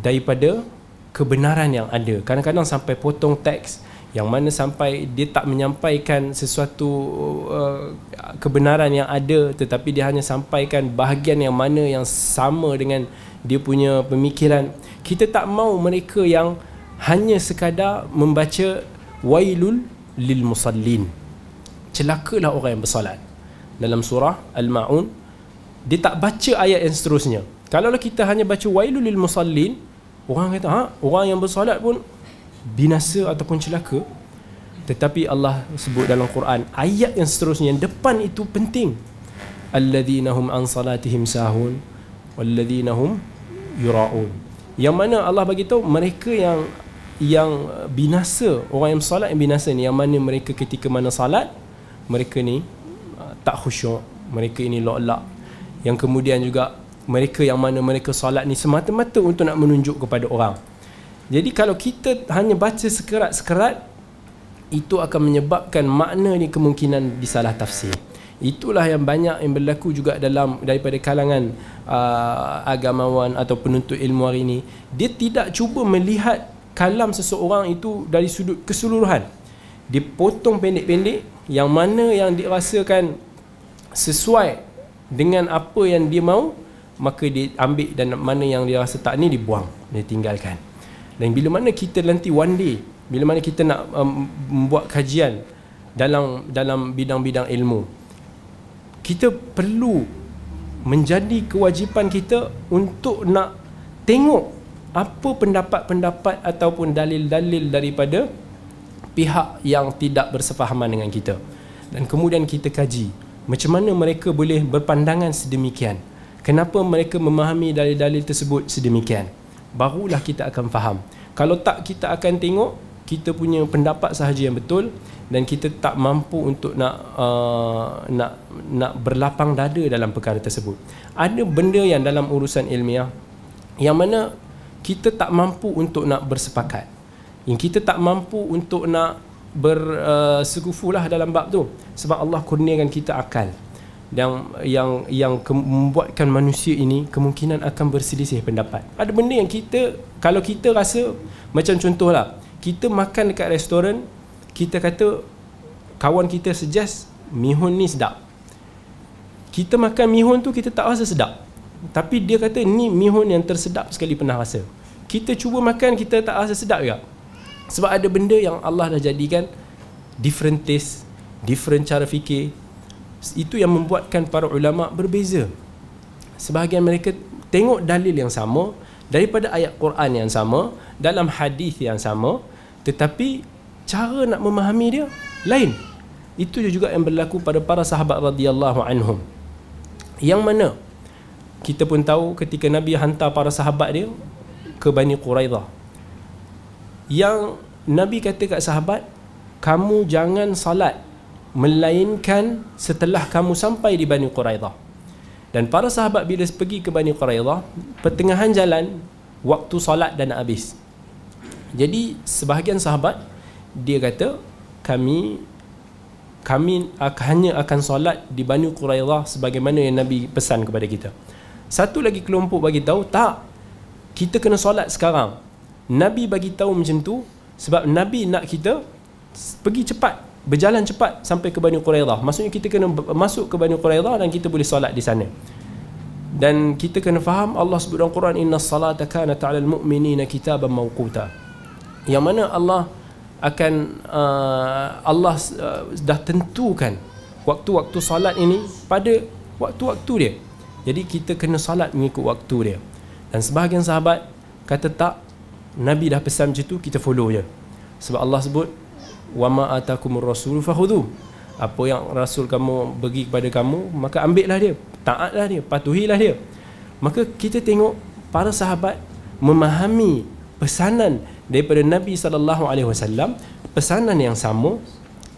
daripada kebenaran yang ada. Kadang-kadang sampai potong teks yang mana sampai dia tak menyampaikan sesuatu uh, kebenaran yang ada tetapi dia hanya sampaikan bahagian yang mana yang sama dengan dia punya pemikiran. Kita tak mau mereka yang hanya sekadar membaca wailul lil musallin. Celakalah orang yang bersolat dalam surah al-maun dia tak baca ayat yang seterusnya. Kalau kita hanya baca wailul lil musallin orang kata ha orang yang bersolat pun binasa ataupun celaka. Tetapi Allah sebut dalam Quran ayat yang seterusnya yang depan itu penting. Alladzina hum an salatihim sahun walladzina hum yuraun. Yang mana Allah bagi tahu mereka yang yang binasa orang yang solat yang binasa ni yang mana mereka ketika mana salat mereka ni tak khusyuk mereka ini lok-lak yang kemudian juga mereka yang mana mereka solat ni semata-mata untuk nak menunjuk kepada orang jadi kalau kita hanya baca sekerat-sekerat itu akan menyebabkan makna ni kemungkinan disalah tafsir. Itulah yang banyak yang berlaku juga dalam daripada kalangan uh, agamawan atau penuntut ilmu hari ini. Dia tidak cuba melihat kalam seseorang itu dari sudut keseluruhan. Dia potong pendek-pendek yang mana yang dirasakan sesuai dengan apa yang dia mau maka dia ambil dan mana yang dia rasa tak ni dibuang, dia tinggalkan. dan bila mana kita nanti one day bila mana kita nak um, membuat kajian dalam dalam bidang-bidang ilmu kita perlu menjadi kewajipan kita untuk nak tengok apa pendapat-pendapat ataupun dalil-dalil daripada pihak yang tidak bersefahaman dengan kita dan kemudian kita kaji macam mana mereka boleh berpandangan sedemikian kenapa mereka memahami dalil-dalil tersebut sedemikian barulah kita akan faham kalau tak kita akan tengok kita punya pendapat sahaja yang betul dan kita tak mampu untuk nak uh, nak nak berlapang dada dalam perkara tersebut. Ada benda yang dalam urusan ilmiah yang mana kita tak mampu untuk nak bersepakat. Yang kita tak mampu untuk nak bersekufu uh, dalam bab tu. Sebab Allah kurniakan kita akal. Yang yang yang ke, membuatkan manusia ini kemungkinan akan berselisih pendapat. Ada benda yang kita kalau kita rasa macam contohlah kita makan dekat restoran kita kata kawan kita suggest mihun ni sedap. Kita makan mihun tu kita tak rasa sedap. Tapi dia kata ni mihun yang tersedap sekali pernah rasa. Kita cuba makan kita tak rasa sedap juga sebab ada benda yang Allah dah jadikan different taste different cara fikir. Itu yang membuatkan para ulama berbeza. Sebahagian mereka tengok dalil yang sama daripada ayat Quran yang sama dalam hadis yang sama tetapi cara nak memahami dia lain. Itu juga yang berlaku pada para sahabat radhiyallahu anhum. Yang mana kita pun tahu ketika Nabi hantar para sahabat dia ke Bani Quraidah yang Nabi kata kat sahabat kamu jangan salat melainkan setelah kamu sampai di Bani Quraidah dan para sahabat bila pergi ke Bani Quraidah pertengahan jalan waktu salat dan habis jadi sebahagian sahabat dia kata kami kami hanya akan solat di Bani Quraidah sebagaimana yang Nabi pesan kepada kita. Satu lagi kelompok bagi tahu tak kita kena solat sekarang. Nabi bagi tahu macam tu sebab Nabi nak kita pergi cepat, berjalan cepat sampai ke Bani Quraidah. Maksudnya kita kena masuk ke Bani Quraidah dan kita boleh solat di sana. Dan kita kena faham Allah sebut dalam Quran inna salata kanat 'alal mu'minina kitaban mawquta. Yang mana Allah akan uh, Allah uh, dah tentukan waktu-waktu solat ini pada waktu-waktu dia. Jadi kita kena solat mengikut waktu dia. Dan sebahagian sahabat kata tak Nabi dah pesan macam tu kita follow je. Sebab Allah sebut wa ma atakumur rasul fakhudhu. Apa yang rasul kamu bagi kepada kamu maka ambillah dia, taatlah dia, patuhilah dia. Maka kita tengok para sahabat memahami pesanan daripada Nabi sallallahu alaihi wasallam pesanan yang sama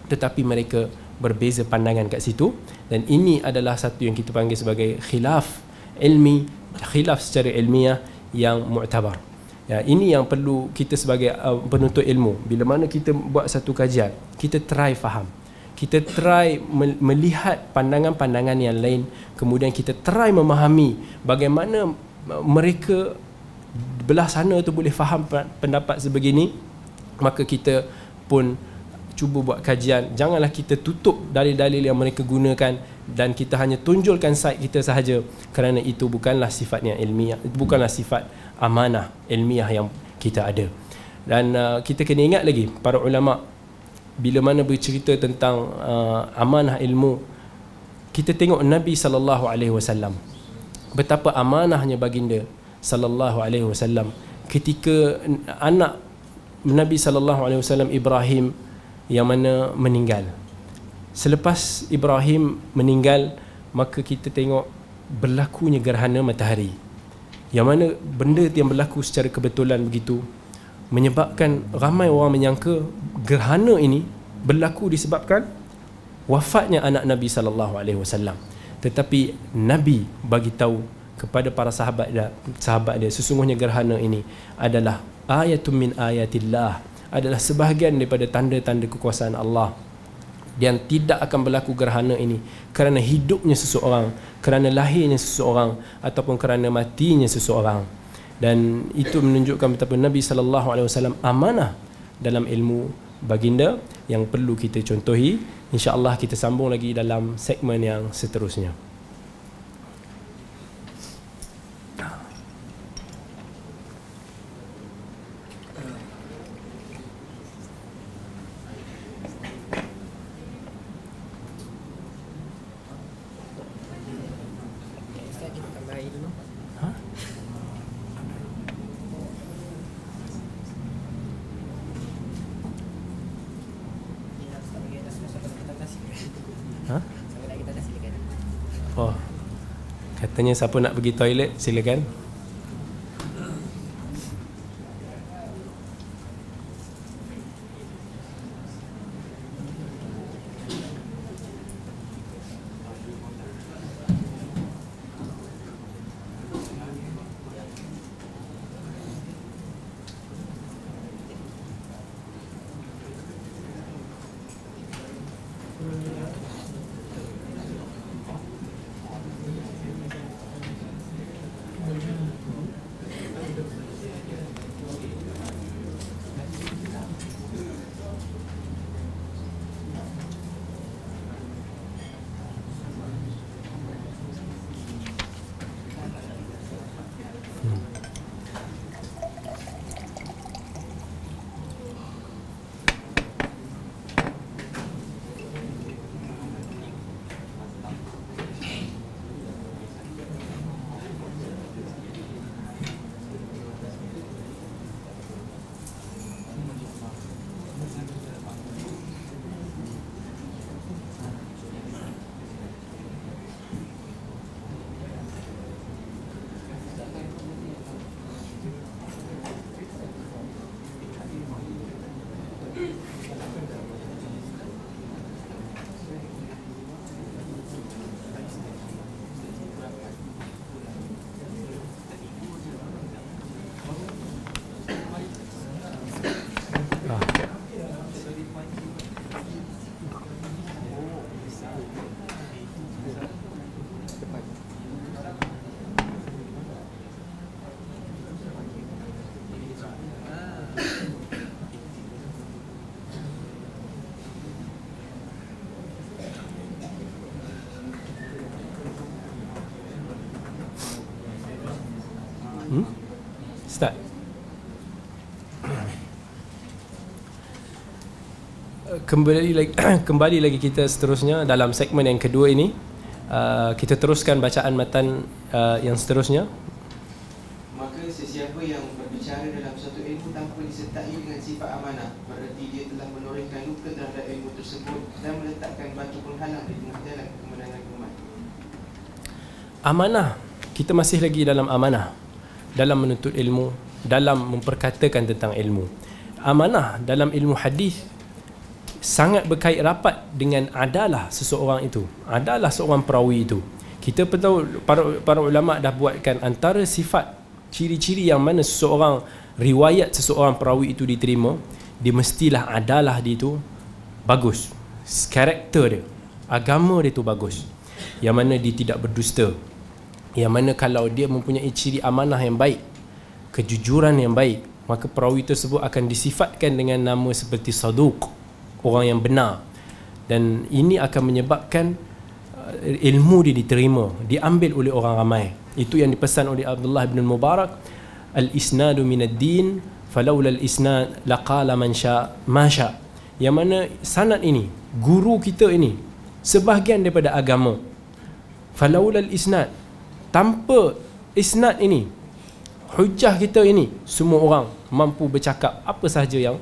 tetapi mereka berbeza pandangan kat situ dan ini adalah satu yang kita panggil sebagai khilaf ilmi khilaf secara ilmiah yang mu'tabar ya ini yang perlu kita sebagai uh, penuntut ilmu. Bila mana kita buat satu kajian kita try faham. Kita try melihat pandangan-pandangan yang lain. Kemudian kita try memahami bagaimana mereka belah sana tu boleh faham pendapat sebegini maka kita pun cuba buat kajian. Janganlah kita tutup dalil-dalil yang mereka gunakan dan kita hanya tunjulkan side kita sahaja kerana itu bukanlah sifatnya ilmiah bukanlah sifat amanah ilmiah yang kita ada dan uh, kita kena ingat lagi para ulama bila mana bercerita tentang uh, amanah ilmu kita tengok Nabi sallallahu alaihi wasallam betapa amanahnya baginda sallallahu alaihi wasallam ketika anak Nabi sallallahu alaihi wasallam Ibrahim yang mana meninggal. Selepas Ibrahim meninggal, maka kita tengok berlakunya gerhana matahari. Yang mana benda yang berlaku secara kebetulan begitu menyebabkan ramai orang menyangka gerhana ini berlaku disebabkan wafatnya anak Nabi sallallahu alaihi wasallam. Tetapi Nabi bagi tahu kepada para sahabat dia, sahabat dia sesungguhnya gerhana ini adalah ayatun min ayatillah adalah sebahagian daripada tanda-tanda kekuasaan Allah dan tidak akan berlaku gerhana ini kerana hidupnya seseorang kerana lahirnya seseorang ataupun kerana matinya seseorang. Dan itu menunjukkan betapa Nabi sallallahu alaihi wasallam amanah dalam ilmu baginda yang perlu kita contohi. insya-Allah kita sambung lagi dalam segmen yang seterusnya siapa nak pergi toilet silakan. Hmm? Kembali lagi kembali lagi kita seterusnya dalam segmen yang kedua ini. Uh, kita teruskan bacaan matan uh, yang seterusnya. Maka sesiapa yang berbicara dalam suatu ilmu tanpa disertai dengan sifat amanah Berarti dia telah menorehkan luka terhadap ilmu tersebut Dan meletakkan batu penghalang di tengah jalan kemenangan umat Amanah. Kita masih lagi dalam amanah. Dalam menuntut ilmu, dalam memperkatakan tentang ilmu. Amanah dalam ilmu hadis sangat berkait rapat dengan adalah seseorang itu. Adalah seorang perawi itu. Kita tahu para para ulama dah buatkan antara sifat ciri-ciri yang mana seseorang riwayat seseorang perawi itu diterima, dia mestilah adalah dia itu bagus. Karakter dia, agama dia tu bagus. Yang mana dia tidak berdusta. Yang mana kalau dia mempunyai ciri amanah yang baik, kejujuran yang baik, maka perawi tersebut akan disifatkan dengan nama seperti saduq, orang yang benar. Dan ini akan menyebabkan uh, ilmu dia diterima, diambil oleh orang ramai. Itu yang dipesan oleh Abdullah bin Mubarak, al-isnadu min ad-din falaula al-isnad laqala man sya ma sya. Yang mana sanad ini, guru kita ini sebahagian daripada agama. Falaula al-isnad tanpa isnad ini hujah kita ini semua orang mampu bercakap apa sahaja yang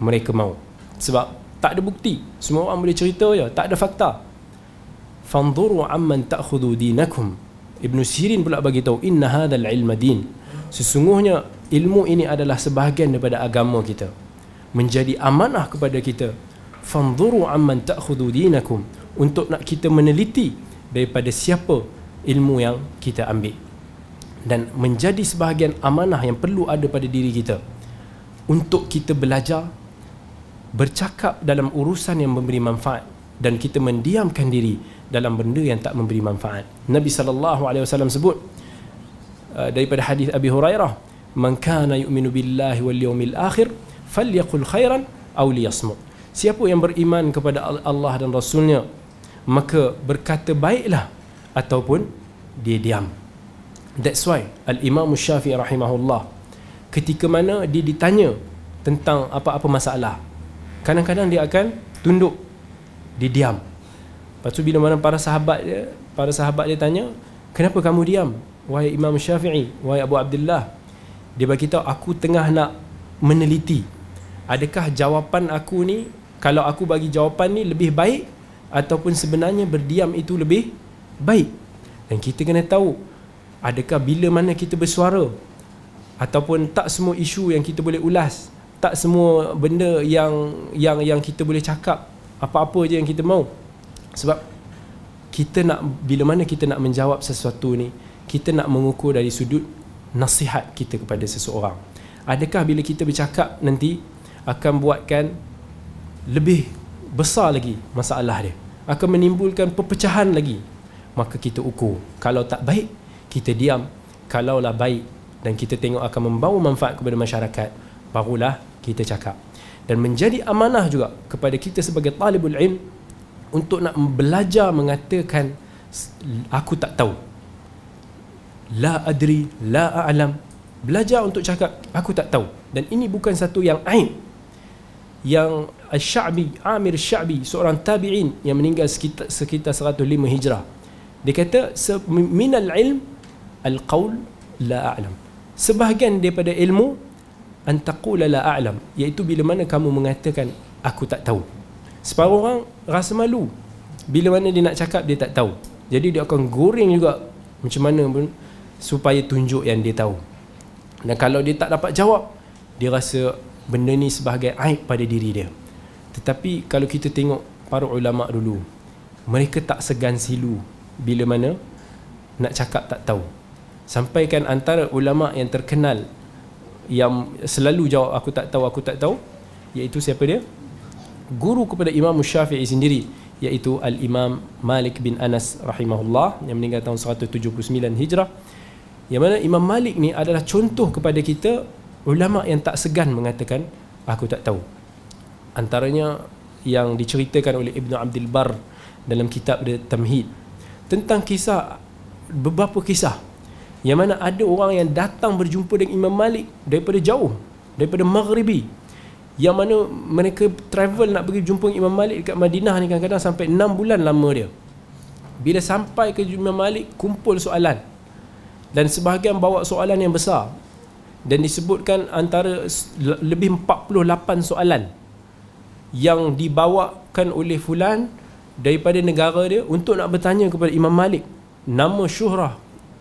mereka mahu sebab tak ada bukti. Semua orang boleh cerita je. Tak ada fakta. Fanzuru amman ta'khudhu dinakum. Ibn Sirin pula bagi tahu inna hadzal ilma din. Sesungguhnya ilmu ini adalah sebahagian daripada agama kita. Menjadi amanah kepada kita. Fanzuru amman ta'khudhu dinakum. Untuk nak kita meneliti daripada siapa ilmu yang kita ambil. Dan menjadi sebahagian amanah yang perlu ada pada diri kita. Untuk kita belajar bercakap dalam urusan yang memberi manfaat dan kita mendiamkan diri dalam benda yang tak memberi manfaat. Nabi sallallahu alaihi wasallam sebut uh, daripada hadis Abi Hurairah, "Man kana yu'minu billahi wal yawmil akhir falyaqul khairan aw liyasmut." Siapa yang beriman kepada Allah dan Rasulnya maka berkata baiklah ataupun dia diam. That's why Al-Imam Syafi'i rahimahullah ketika mana dia ditanya tentang apa-apa masalah kadang-kadang dia akan tunduk dia diam. Lepas tu bila mana para sahabat dia para sahabat dia tanya kenapa kamu diam wahai Imam Syafi'i wahai Abu Abdullah? Dia bagi tahu aku tengah nak meneliti. Adakah jawapan aku ni kalau aku bagi jawapan ni lebih baik ataupun sebenarnya berdiam itu lebih baik? Dan kita kena tahu adakah bila mana kita bersuara ataupun tak semua isu yang kita boleh ulas tak semua benda yang yang yang kita boleh cakap apa-apa je yang kita mau. Sebab kita nak bila mana kita nak menjawab sesuatu ni kita nak mengukur dari sudut nasihat kita kepada seseorang. Adakah bila kita bercakap nanti akan buatkan lebih besar lagi masalah dia? Akan menimbulkan perpecahan lagi? Maka kita ukur. Kalau tak baik kita diam. Kalaulah baik dan kita tengok akan membawa manfaat kepada masyarakat barulah kita cakap. Dan menjadi amanah juga kepada kita sebagai talibul ilm untuk nak belajar mengatakan aku tak tahu. La adri la a'lam. Belajar untuk cakap aku tak tahu. Dan ini bukan satu yang aib yang Al-Sya'bi Amir Sya'bi seorang tabi'in yang meninggal sekitar, sekitar 105 Hijrah. Dia kata minal ilm al-qawl la a'lam. Sebahagian daripada ilmu antaqula la a'lam iaitu bila mana kamu mengatakan aku tak tahu. Separuh orang rasa malu. Bila mana dia nak cakap dia tak tahu. Jadi dia akan goreng juga macam mana pun supaya tunjuk yang dia tahu. Dan kalau dia tak dapat jawab dia rasa benda ni sebagai aib pada diri dia. Tetapi kalau kita tengok para ulama dulu mereka tak segan silu bila mana nak cakap tak tahu. Sampaikan antara ulama yang terkenal yang selalu jawab aku tak tahu aku tak tahu iaitu siapa dia? Guru kepada Imam Syafi'i sendiri iaitu Al-Imam Malik bin Anas rahimahullah yang meninggal tahun 179 Hijrah yang mana Imam Malik ni adalah contoh kepada kita ulama yang tak segan mengatakan aku tak tahu. Antaranya yang diceritakan oleh Ibnu Abdul Bar dalam kitab dia Tamhid tentang kisah beberapa kisah yang mana ada orang yang datang berjumpa dengan Imam Malik daripada jauh daripada Maghribi. Yang mana mereka travel nak pergi jumpa Imam Malik dekat Madinah ni kadang-kadang sampai 6 bulan lama dia. Bila sampai ke Imam Malik kumpul soalan. Dan sebahagian bawa soalan yang besar. Dan disebutkan antara lebih 48 soalan yang dibawakan oleh fulan daripada negara dia untuk nak bertanya kepada Imam Malik. Nama syuhrah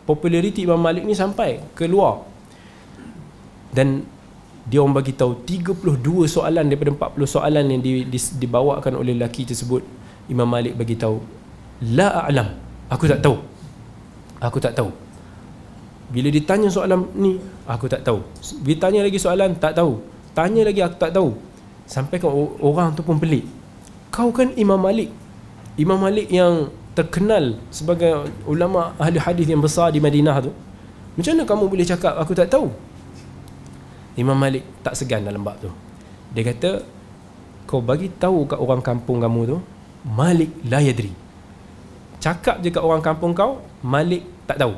populariti Imam Malik ni sampai keluar. Dan dia orang bagi tahu 32 soalan daripada 40 soalan yang di, di, dibawakan oleh lelaki tersebut Imam Malik bagi tahu la a'lam aku tak tahu. Aku tak tahu. Bila ditanya soalan ni aku tak tahu. Ditanya lagi soalan tak tahu. Tanya lagi aku tak tahu. Sampai ke orang tu pun pelik. Kau kan Imam Malik. Imam Malik yang terkenal sebagai ulama ahli hadis yang besar di Madinah tu. Macam mana kamu boleh cakap aku tak tahu Imam Malik tak segan dalam bab tu. Dia kata kau bagi tahu kat orang kampung kamu tu Malik la yadri. Cakap je kat orang kampung kau Malik tak tahu.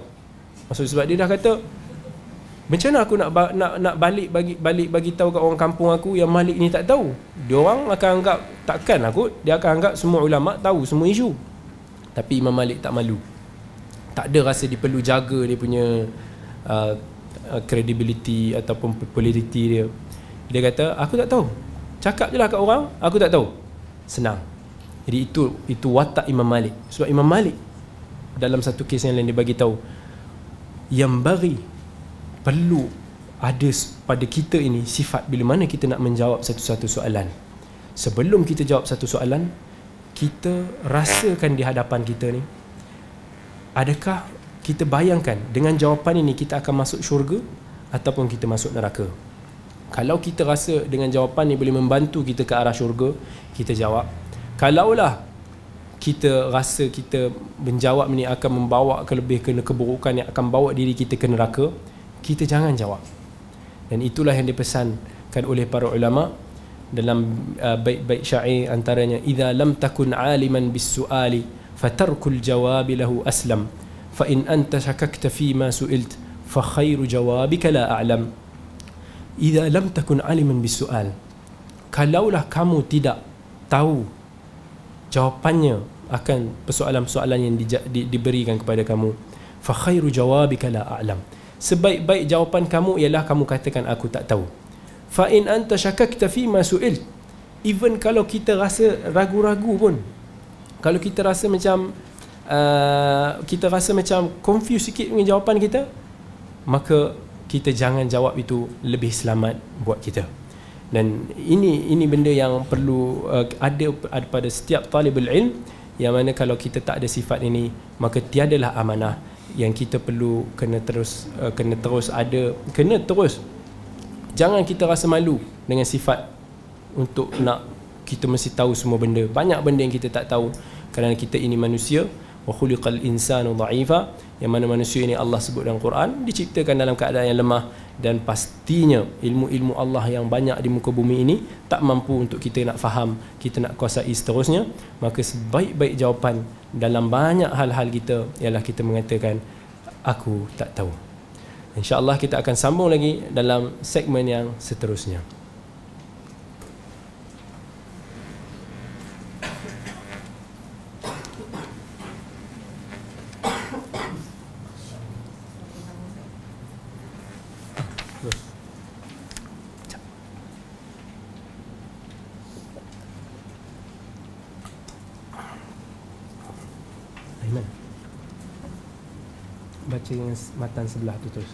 Maksud sebab dia dah kata macam mana aku nak nak nak balik bagi balik bagi tahu kat orang kampung aku yang Malik ni tak tahu? Dia orang akan anggap takkan aku dia akan anggap semua ulama tahu semua isu tapi Imam Malik tak malu. Tak ada rasa dia perlu jaga dia punya uh, uh, credibility ataupun popularity dia. Dia kata aku tak tahu. Cakap je lah kat orang aku tak tahu. Senang. Jadi itu itu watak Imam Malik. Sebab Imam Malik dalam satu kes yang lain dia bagi tahu yang bagi perlu ada pada kita ini sifat bila mana kita nak menjawab satu-satu soalan. Sebelum kita jawab satu soalan kita rasakan di hadapan kita ni adakah kita bayangkan dengan jawapan ini kita akan masuk syurga ataupun kita masuk neraka? Kalau kita rasa dengan jawapan ni boleh membantu kita ke arah syurga kita jawab. Kalaulah kita rasa kita menjawab ni akan membawa ke lebih ke keburukan yang akan bawa diri kita ke neraka kita jangan jawab. Dan itulah yang dipesankan oleh para ulama dalam uh, bait-bait syair antaranya idza lam takun aliman bis suali fatarkul jawab lahu aslam. Fa in anta shakakta fi ma su'ilt fa khairu jawabika la a'lam. Idza lam takun aliman bis sual kalaulah kamu tidak tahu jawapannya akan persoalan-persoalan yang di, di, diberikan kepada kamu fa khairu jawabika la a'lam. Sebaik-baik jawapan kamu ialah kamu katakan aku tak tahu fa in anta syakakta fi ma su'il. Even kalau kita rasa ragu-ragu pun kalau kita rasa macam uh, kita rasa macam confused sikit dengan jawapan kita maka kita jangan jawab itu lebih selamat buat kita. Dan ini ini benda yang perlu uh, ada, ada pada setiap talibul ilm yang mana kalau kita tak ada sifat ini maka tiadalah amanah yang kita perlu kena terus uh, kena terus ada kena terus jangan kita rasa malu dengan sifat untuk nak kita mesti tahu semua benda. Banyak benda yang kita tak tahu. Kerana kita ini manusia wa khuliqal insanu dha'ifa yang mana manusia ini Allah sebut dalam Quran diciptakan dalam keadaan yang lemah dan pastinya ilmu-ilmu Allah yang banyak di muka bumi ini tak mampu untuk kita nak faham kita nak kuasai seterusnya. Maka sebaik-baik jawapan dalam banyak hal-hal kita ialah kita mengatakan aku tak tahu insyaallah kita akan sambung lagi dalam segmen yang seterusnya Aiman Baca yang matan sebelah tu terus.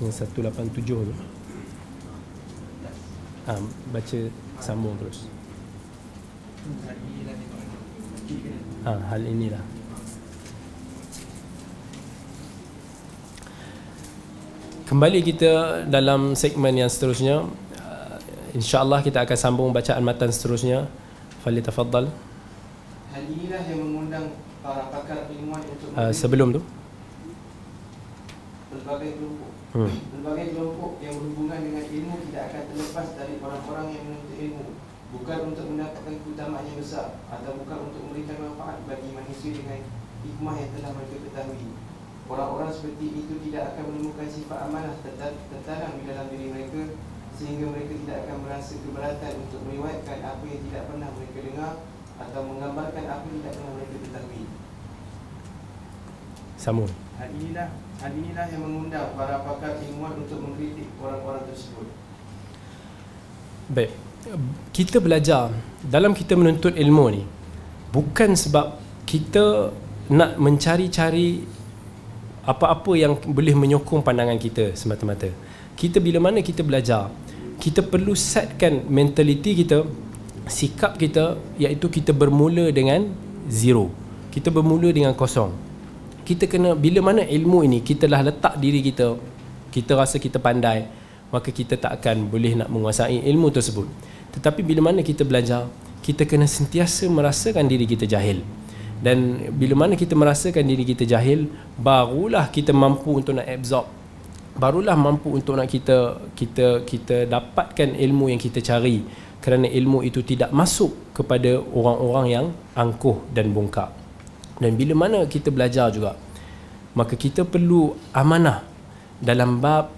Yang 187 tu. Ha, Baca sambung terus. Ha, Hal inilah. Kembali kita dalam segmen yang seterusnya. Uh, InsyaAllah kita akan sambung bacaan matan seterusnya. Fali tafaddal. Hal inilah yang mengundang para pakar ilmuwan untuk uh, Sebelum tu berbagai kelompok. hmm. Berbagai kelompok yang berhubungan dengan ilmu tidak akan terlepas dari orang-orang yang menuntut ilmu. Bukan untuk mendapatkan keutamaan yang besar atau bukan untuk memberikan manfaat bagi manusia dengan hikmah yang telah mereka ketahui. Orang-orang seperti itu tidak akan menemukan sifat amanah tertan- tertanam di dalam diri mereka sehingga mereka tidak akan merasa keberatan untuk meriwayatkan apa yang tidak pernah mereka dengar atau menggambarkan apa yang tidak pernah mereka ketahui. Sambung Hal inilah hal inilah yang mengundang para pakar ilmuwan untuk mengkritik orang-orang tersebut. Baik. Kita belajar Dalam kita menuntut ilmu ni Bukan sebab Kita Nak mencari-cari Apa-apa yang boleh menyokong pandangan kita Semata-mata. Kita bila mana kita belajar Kita perlu setkan mentaliti kita Sikap kita Iaitu kita bermula dengan Zero. Kita bermula dengan kosong kita kena bila mana ilmu ini kita dah letak diri kita kita rasa kita pandai maka kita tak akan boleh nak menguasai ilmu tersebut. Tetapi bila mana kita belajar kita kena sentiasa merasakan diri kita jahil. Dan bila mana kita merasakan diri kita jahil barulah kita mampu untuk nak absorb barulah mampu untuk nak kita kita kita dapatkan ilmu yang kita cari. Kerana ilmu itu tidak masuk kepada orang-orang yang angkuh dan bongkak dan bila mana kita belajar juga maka kita perlu amanah dalam bab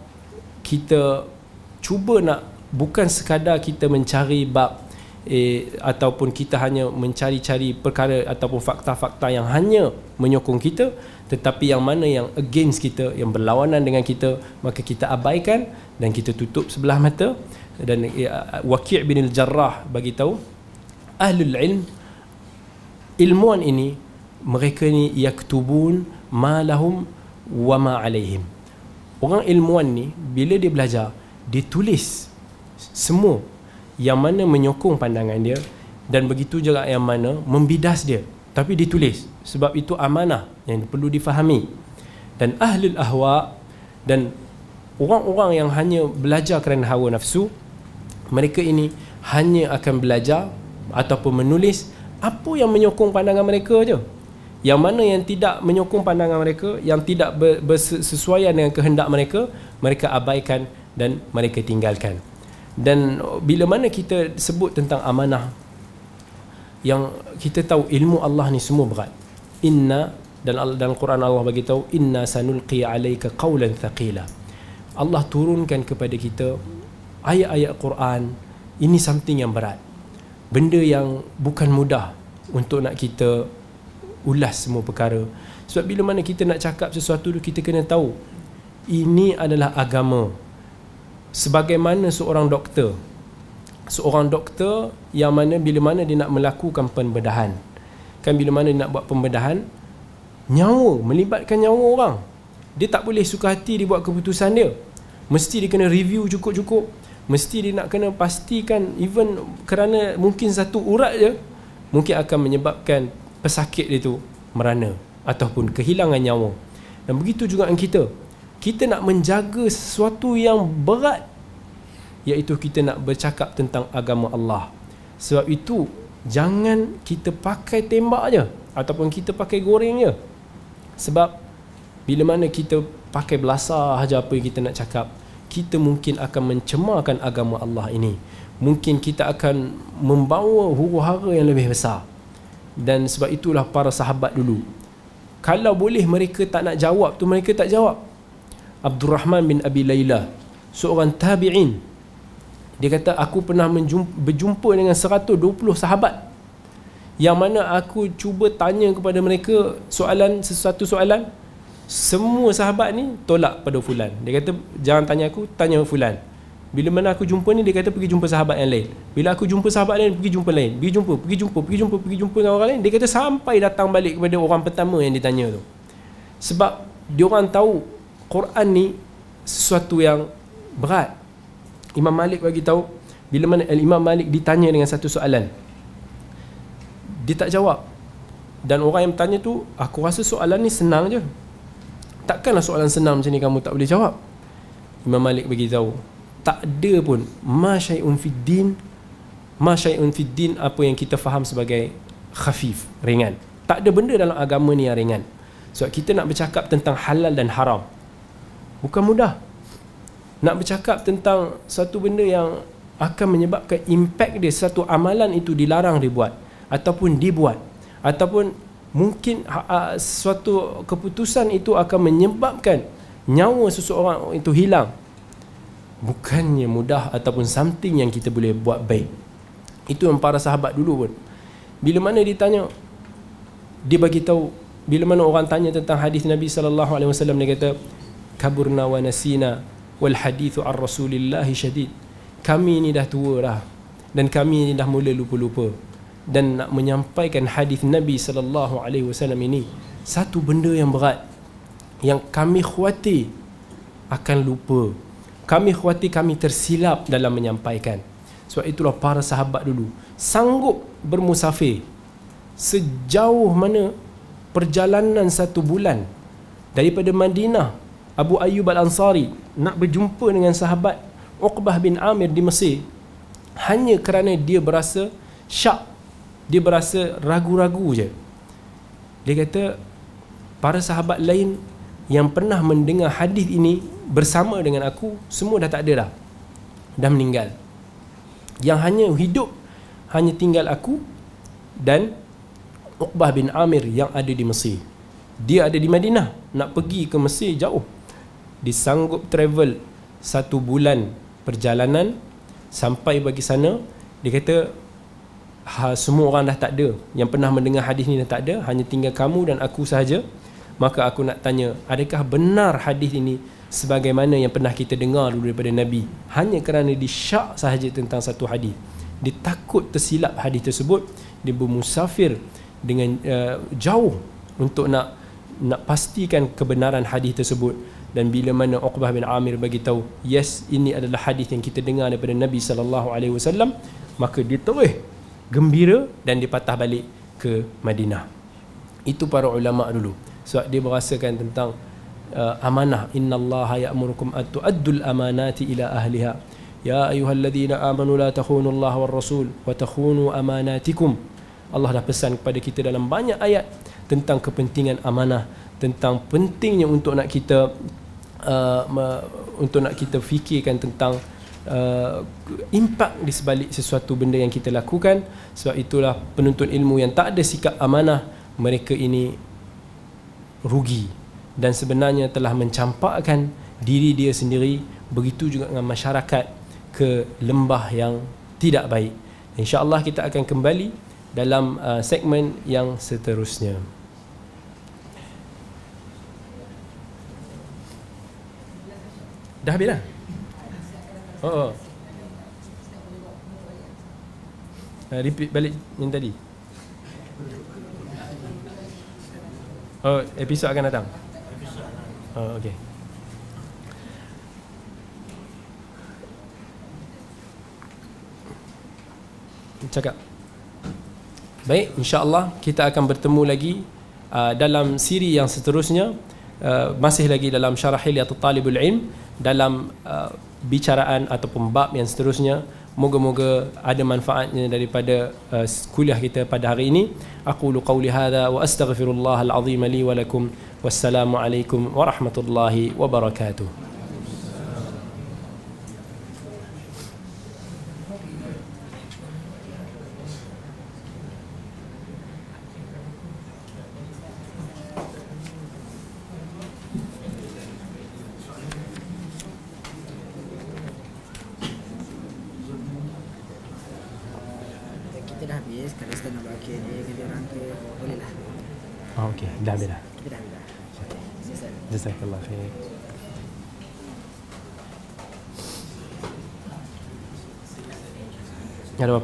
kita cuba nak bukan sekadar kita mencari bab eh, ataupun kita hanya mencari-cari perkara ataupun fakta-fakta yang hanya menyokong kita tetapi yang mana yang against kita yang berlawanan dengan kita maka kita abaikan dan kita tutup sebelah mata. Dan eh, Waqi' bin al-Jarrah bagi tahu ahlul ilm ilmuan ini mereka ni yaktubun ma lahum wa ma alaihim. Orang ilmuwan ni bila dia belajar dia tulis semua yang mana menyokong pandangan dia dan begitu juga yang mana membidas dia. Tapi ditulis sebab itu amanah yang perlu difahami. Dan ahli ahwa dan orang-orang yang hanya belajar kerana hawa nafsu mereka ini hanya akan belajar ataupun menulis apa yang menyokong pandangan mereka je yang mana yang tidak menyokong pandangan mereka yang tidak bersesuaian dengan kehendak mereka mereka abaikan dan mereka tinggalkan. Dan bila mana kita sebut tentang amanah yang kita tahu ilmu Allah ni semua berat. Inna dan dalam Quran Allah bagi tahu inna sanulqi alayka qawlan thaqila. Allah turunkan kepada kita ayat-ayat Quran ini something yang berat. Benda yang bukan mudah untuk nak kita ulas semua perkara. Sebab bila mana kita nak cakap sesuatu tu kita kena tahu ini adalah agama. Sebagaimana seorang doktor seorang doktor yang mana bila mana dia nak melakukan pembedahan kan bila mana nak buat pembedahan nyawa melibatkan nyawa orang. Dia tak boleh suka hati dia buat keputusan dia. Mesti dia kena review cukup-cukup. Mesti dia nak kena pastikan even kerana mungkin satu urat je mungkin akan menyebabkan pesakit dia tu merana ataupun kehilangan nyawa. Dan begitu juga dengan kita. Kita nak menjaga sesuatu yang berat iaitu kita nak bercakap tentang agama Allah. Sebab itu jangan kita pakai tembak je ataupun kita pakai goreng je sebab bila mana kita pakai belasah aja apa yang kita nak cakap kita mungkin akan mencemarkan agama Allah ini. Mungkin kita akan membawa huru-hara yang lebih besar dan sebab itulah para sahabat dulu. Kalau boleh mereka tak nak jawab tu mereka tak jawab. Abdul bin Abi Layla seorang tabi'in. Dia kata aku pernah menjumpa, berjumpa dengan 120 sahabat. Yang mana aku cuba tanya kepada mereka soalan sesuatu soalan semua sahabat ni tolak pada fulan. Dia kata jangan tanya aku tanya fulan bila mana aku jumpa ni dia kata pergi jumpa sahabat yang lain. Bila aku jumpa sahabat lain pergi jumpa lain. Pergi jumpa pergi jumpa pergi jumpa pergi jumpa dengan orang lain dia kata sampai datang balik kepada orang pertama yang ditanya tu. Sebab dia orang tahu Quran ni sesuatu yang berat. Imam Malik bagi tahu bila mana Imam Malik ditanya dengan satu soalan. Dia tak jawab. Dan orang yang bertanya tu aku rasa soalan ni senang je. Takkanlah soalan senang macam ni kamu tak boleh jawab. Imam Malik bagi tahu tak ada pun ma syai'un fid din. Ma syai'un fid din apa yang kita faham sebagai khafif ringan. Tak ada benda dalam agama ni yang ringan. Sebab kita nak bercakap tentang halal dan haram. Bukan mudah. Nak bercakap tentang satu benda yang akan menyebabkan impact dia satu amalan itu dilarang dibuat ataupun dibuat ataupun mungkin uh, suatu keputusan itu akan menyebabkan nyawa seseorang itu hilang bukannya mudah ataupun something yang kita boleh buat baik. Itu yang para sahabat dulu pun. Bila mana ditanya dia bagi tahu bila mana orang tanya tentang hadis Nabi sallallahu alaihi wasallam dia kata kaburna wa nasina wal hadithu ar rasulillah syadid. Kami ni dah tua dah dan kami ni dah mula lupa-lupa dan nak menyampaikan hadis Nabi sallallahu alaihi wasallam ini satu benda yang berat yang kami khuati akan lupa kami khuati kami tersilap dalam menyampaikan. Sebab itulah para sahabat dulu sanggup bermusafir sejauh mana perjalanan satu bulan daripada Madinah Abu Ayyub Al-Ansari nak berjumpa dengan sahabat Uqbah bin Amir di Mesir. Hanya kerana dia berasa syak dia berasa ragu-ragu je. Dia kata para sahabat lain yang pernah mendengar hadis ini bersama dengan aku semua dah tak ada dah. Dah meninggal. Yang hanya hidup hanya tinggal aku dan Uqbah bin Amir yang ada di Mesir. Dia ada di Madinah nak pergi ke Mesir jauh. Disanggup travel satu bulan perjalanan sampai bagi sana. Dia kata ha, semua orang dah tak ada. Yang pernah mendengar hadis ni dah tak ada. Hanya tinggal kamu dan aku sahaja. Maka aku nak tanya adakah benar hadis ini sebagaimana yang pernah kita dengar dulu daripada Nabi hanya kerana disyak sahaja tentang satu hadis dia takut tersilap hadis tersebut dia bermusafir dengan uh, jauh untuk nak nak pastikan kebenaran hadis tersebut dan bila mana Uqbah bin Amir bagi tahu yes ini adalah hadis yang kita dengar daripada Nabi sallallahu alaihi wasallam maka dia terus gembira dan dia patah balik ke Madinah. Itu para ulama dulu. Sebab dia merasakan tentang uh, amanah. Inna Allah ya'murukum an tu'addul amanati ila ahliha. Ya ayyuhalladzina amanu la takhunu Allah war rasul wa takhunu amanatikum. Allah dah pesan kepada kita dalam banyak ayat tentang kepentingan amanah, tentang pentingnya untuk nak kita uh, untuk nak kita fikirkan tentang uh, impak di sebalik sesuatu benda yang kita lakukan sebab itulah penuntut ilmu yang tak ada sikap amanah mereka ini rugi dan sebenarnya telah mencampakkan diri dia sendiri begitu juga dengan masyarakat ke lembah yang tidak baik insyaallah kita akan kembali dalam uh, segmen yang seterusnya dah habis dah Oh, oh. Uh, repeat balik yang tadi. Oh, episod akan datang. Oh, okey. Cakap. Baik, insya-Allah kita akan bertemu lagi uh, dalam siri yang seterusnya uh, masih lagi dalam syarah Hilyatul Talibul Ilm dalam uh, bicaraan ataupun bab yang seterusnya moga-moga ada manfaatnya daripada uh, kuliah kita pada hari ini. Aku lu qauli hadza wa astaghfirullah alazim li wa lakum. Wassalamu alaikum warahmatullahi wabarakatuh Kita dah habis Kalau kita nak buat Q&A ke dia orang ke Boleh lah oh, okey dah habis dah Kita dah habis dah Selesai jazakallah khair ada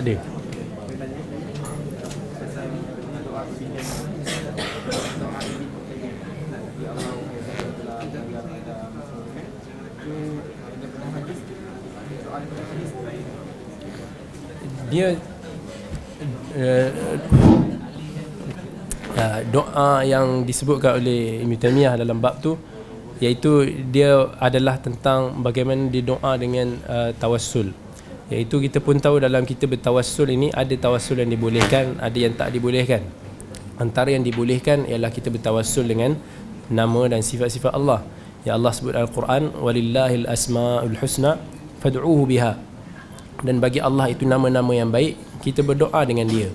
ada dia? Uh, uh, doa yang disebutkan oleh Ibn Taymiyah dalam bab tu iaitu dia adalah tentang bagaimana dia doa dengan uh, tawassul iaitu kita pun tahu dalam kita bertawassul ini ada tawassul yang dibolehkan ada yang tak dibolehkan. Antara yang dibolehkan ialah kita bertawassul dengan nama dan sifat-sifat Allah. Ya Allah sebut dalam Al-Quran walillahil asmaul husna fad'uhu biha. Dan bagi Allah itu nama-nama yang baik kita berdoa dengan dia.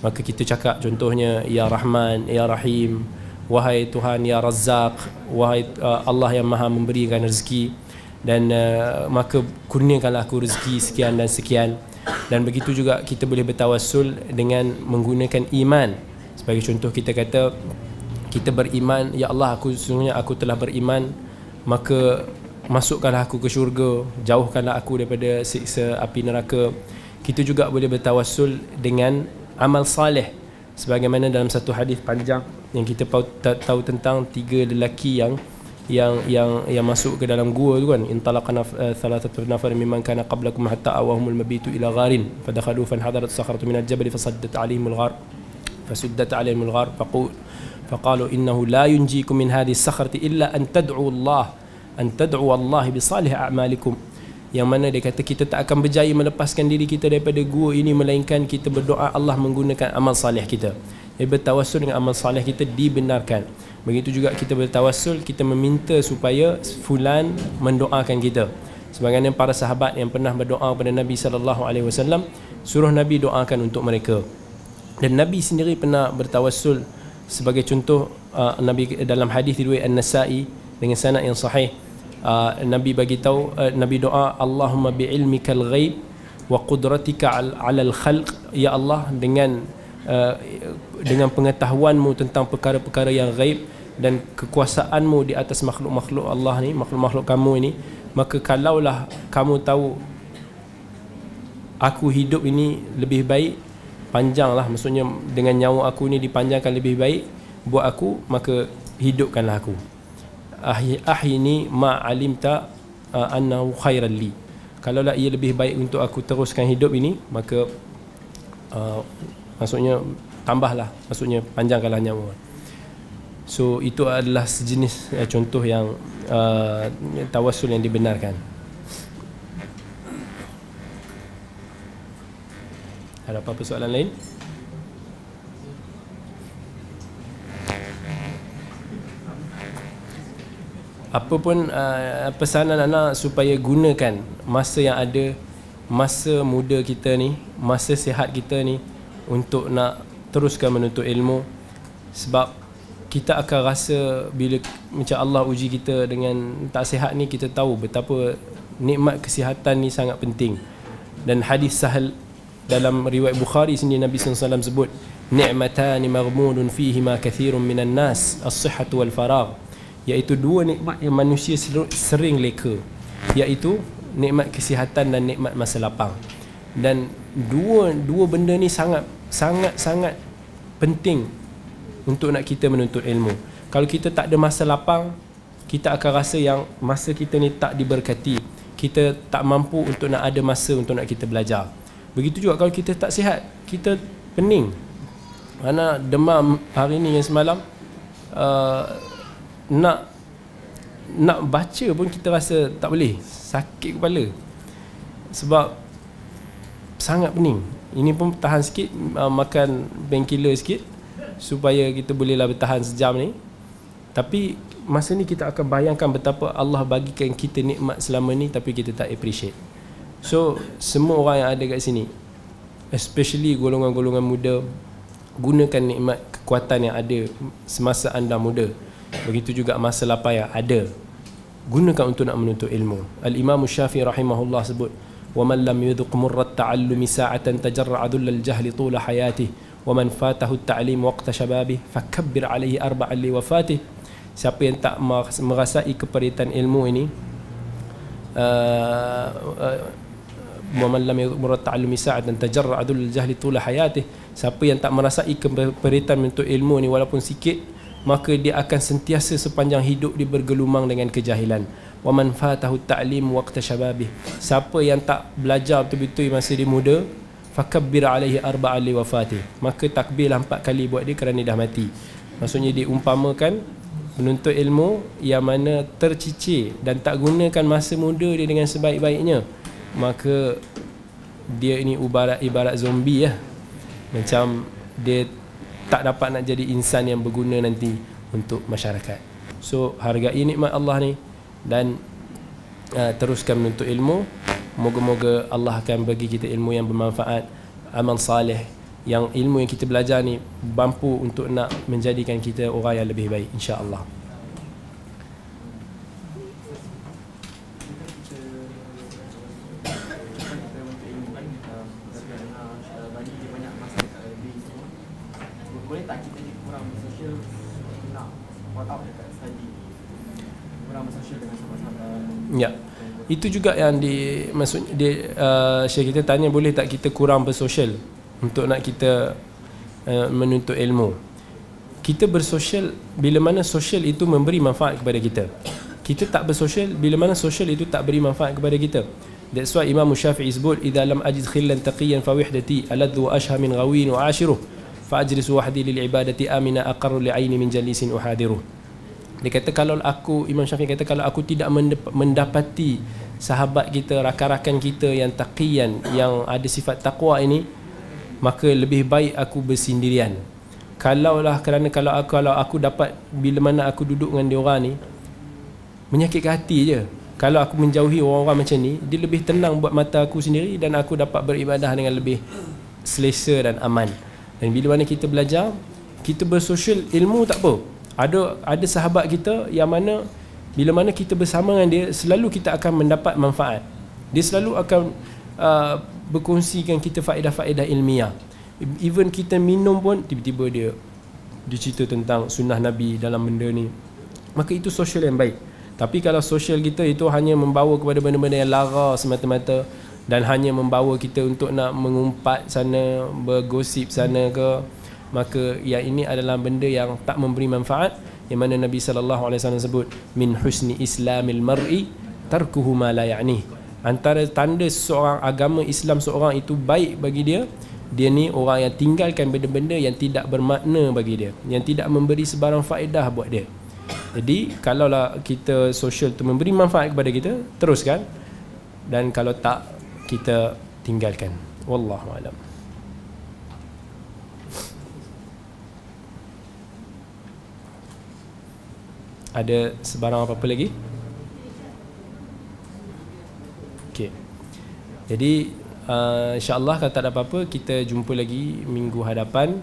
Maka kita cakap contohnya ya Rahman ya Rahim wahai Tuhan ya Razzaq wahai uh, Allah yang Maha memberikan rezeki dan uh, maka kurniakanlah aku rezeki sekian dan sekian. Dan begitu juga kita boleh bertawassul dengan menggunakan iman. Sebagai contoh kita kata kita beriman ya Allah aku sesungguhnya aku telah beriman. Maka masukkanlah aku ke syurga jauhkanlah aku daripada siksa api neraka. Kita juga boleh bertawassul dengan amal saleh. Sebagaimana dalam satu hadis panjang yang kita tahu tentang tiga lelaki yang yang yang yang masuk ke dalam gua tu kan intalaqana thalathatu nafar mimman kana qablakum hatta awahumul mabitu ila gharin fadakhalu fanhadarat sakhratu min al-jabal fasaddat alaihim al-ghar fasuddat alaihim al-ghar faqul فقالوا إنه لا ينجيكم من هذه الصخرة إلا أن تدعوا الله أن تدعوا الله بصالح أعمالكم yang mana dia kata kita tak akan berjaya melepaskan diri kita daripada gua ini melainkan kita berdoa Allah menggunakan amal salih kita. Bertawassul dengan amal salih kita dibenarkan. Begitu juga kita bertawassul kita meminta supaya fulan mendoakan kita. Sebagaimana para sahabat yang pernah berdoa kepada Nabi sallallahu alaihi wasallam suruh Nabi doakan untuk mereka. Dan Nabi sendiri pernah bertawassul sebagai contoh uh, Nabi dalam hadis riwayat An-Nasa'i dengan sanad yang sahih uh, Nabi bagi tahu uh, Nabi doa Allahumma bi ilmikal ghaib wa qudratika ala al khalq ya Allah dengan uh, dengan pengetahuanmu tentang perkara-perkara yang ghaib dan kekuasaanmu di atas makhluk-makhluk Allah ni makhluk-makhluk kamu ini maka kalaulah kamu tahu aku hidup ini lebih baik panjanglah. Maksudnya dengan nyawa aku ni dipanjangkan lebih baik buat aku maka hidupkanlah aku. Ahyi ahyini ma alimta uh, annahu khairan li. Kalau lah ia lebih baik untuk aku teruskan hidup ini maka uh, maksudnya tambahlah. Maksudnya panjangkanlah nyawa. So itu adalah sejenis uh, contoh yang uh, tawassul yang dibenarkan. Ada apa-apa soalan lain? Apa pun uh, pesanan anak supaya gunakan masa yang ada masa muda kita ni, masa sihat kita ni untuk nak teruskan menuntut ilmu. Sebab kita akan rasa bila macam Allah uji kita dengan tak sihat ni kita tahu betapa nikmat kesihatan ni sangat penting. Dan hadis sahal dalam riwayat Bukhari sini Nabi SAW sebut ni'matani maghmunun fihi ma kathirun minan nas as-sihhatu wal faragh. Iaitu dua nikmat yang manusia sering leka. Iaitu nikmat kesihatan dan nikmat masa lapang. Dan dua dua benda ni sangat sangat sangat penting untuk nak kita menuntut ilmu. Kalau kita tak ada masa lapang, kita akan rasa yang masa kita ni tak diberkati. Kita tak mampu untuk nak ada masa untuk nak kita belajar. Begitu juga kalau kita tak sihat, kita pening. Mana demam hari ni yang semalam uh, nak nak baca pun kita rasa tak boleh, sakit kepala. Sebab sangat pening. Ini pun tahan sikit uh, makan painkiller sikit supaya kita bolehlah bertahan sejam ni. Tapi masa ni kita akan bayangkan betapa Allah bagikan kita nikmat selama ni tapi kita tak appreciate. So semua orang yang ada kat sini especially golongan-golongan muda gunakan nikmat kekuatan yang ada semasa anda muda. Begitu juga masa lapar yang ada. Gunakan untuk nak menuntut ilmu. Al-imam syafi'i rahimahullah sebut wa man lam yudhuq murrat ta'allumi sa'atan tajarra'a dhullal jahli tula hayatihi ومن فاته التعليم وقت شبابه فكبر عليه أربعا لوفاته siapa yang tak merasai keperitan ilmu ini ومن لم يمر التعلم ساعة تجرع ذل الجهل طول حياته siapa yang tak merasai keperitan untuk ilmu ini walaupun sikit maka dia akan sentiasa sepanjang hidup dia bergelumang dengan kejahilan wa man fatahu ta'lim waqta shababi. siapa yang tak belajar betul-betul masa dia muda fakabbir alaihi arba'a li wafati maka takbirlah empat kali buat dia kerana dia dah mati. Maksudnya diumpamakan menuntut ilmu yang mana tercicir dan tak gunakan masa muda dia dengan sebaik-baiknya. Maka dia ini ibarat ibarat zombie lah. Macam dia tak dapat nak jadi insan yang berguna nanti untuk masyarakat. So hargai nikmat Allah ni dan uh, teruskan menuntut ilmu. Moga-moga Allah akan bagi kita ilmu yang bermanfaat Amal salih. Yang ilmu yang kita belajar ni Mampu untuk nak menjadikan kita orang yang lebih baik InsyaAllah itu juga yang di maksud dia uh, Syekh kita tanya boleh tak kita kurang bersosial untuk nak kita uh, menuntut ilmu? Kita bersosial bila mana sosial itu memberi manfaat kepada kita. Kita tak bersosial bila mana sosial itu tak beri manfaat kepada kita. That's why Imam Syafi'i sebut idza lam ajid khillan taqiyan fa wahdati aladhu ashha min ghawin wa ashiru fa ajlis wahdi lil ibadati amina aqarru li aini min jalisin uhadiru dia kata kalau aku Imam Syafi'i kata kalau aku tidak mendapati sahabat kita, rakan-rakan kita yang taqiyan, yang ada sifat takwa ini, maka lebih baik aku bersendirian. Kalaulah kerana kalau aku kalau aku dapat bila mana aku duduk dengan dia ni menyakitkan hati je. Kalau aku menjauhi orang-orang macam ni, dia lebih tenang buat mata aku sendiri dan aku dapat beribadah dengan lebih selesa dan aman. Dan bila mana kita belajar, kita bersosial ilmu tak apa ada ada sahabat kita yang mana bila mana kita bersama dengan dia selalu kita akan mendapat manfaat. Dia selalu akan uh, berkongsikan kita faedah-faedah ilmiah. Even kita minum pun tiba-tiba dia dia cerita tentang sunnah Nabi dalam benda ni. Maka itu sosial yang baik. Tapi kalau sosial kita itu hanya membawa kepada benda-benda yang lara semata-mata dan hanya membawa kita untuk nak mengumpat sana bergosip sana ke maka yang ini adalah benda yang tak memberi manfaat yang mana Nabi sallallahu alaihi wasallam sebut min husni islamil mar'i tarkuhu ma la ya'ni. Antara tanda seorang agama Islam seorang itu baik bagi dia dia ni orang yang tinggalkan benda-benda yang tidak bermakna bagi dia yang tidak memberi sebarang faedah buat dia. Jadi kalaulah kita sosial tu memberi manfaat kepada kita teruskan. Dan kalau tak kita tinggalkan. Wallahu alam ada sebarang apa-apa lagi? Okey. Jadi uh, insya-Allah kalau tak ada apa-apa kita jumpa lagi minggu hadapan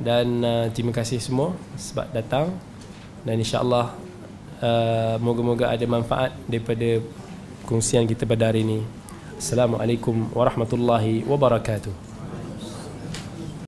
dan uh, terima kasih semua sebab datang dan insya-Allah uh, moga-moga ada manfaat daripada kongsian kita pada hari ini. Assalamualaikum warahmatullahi wabarakatuh.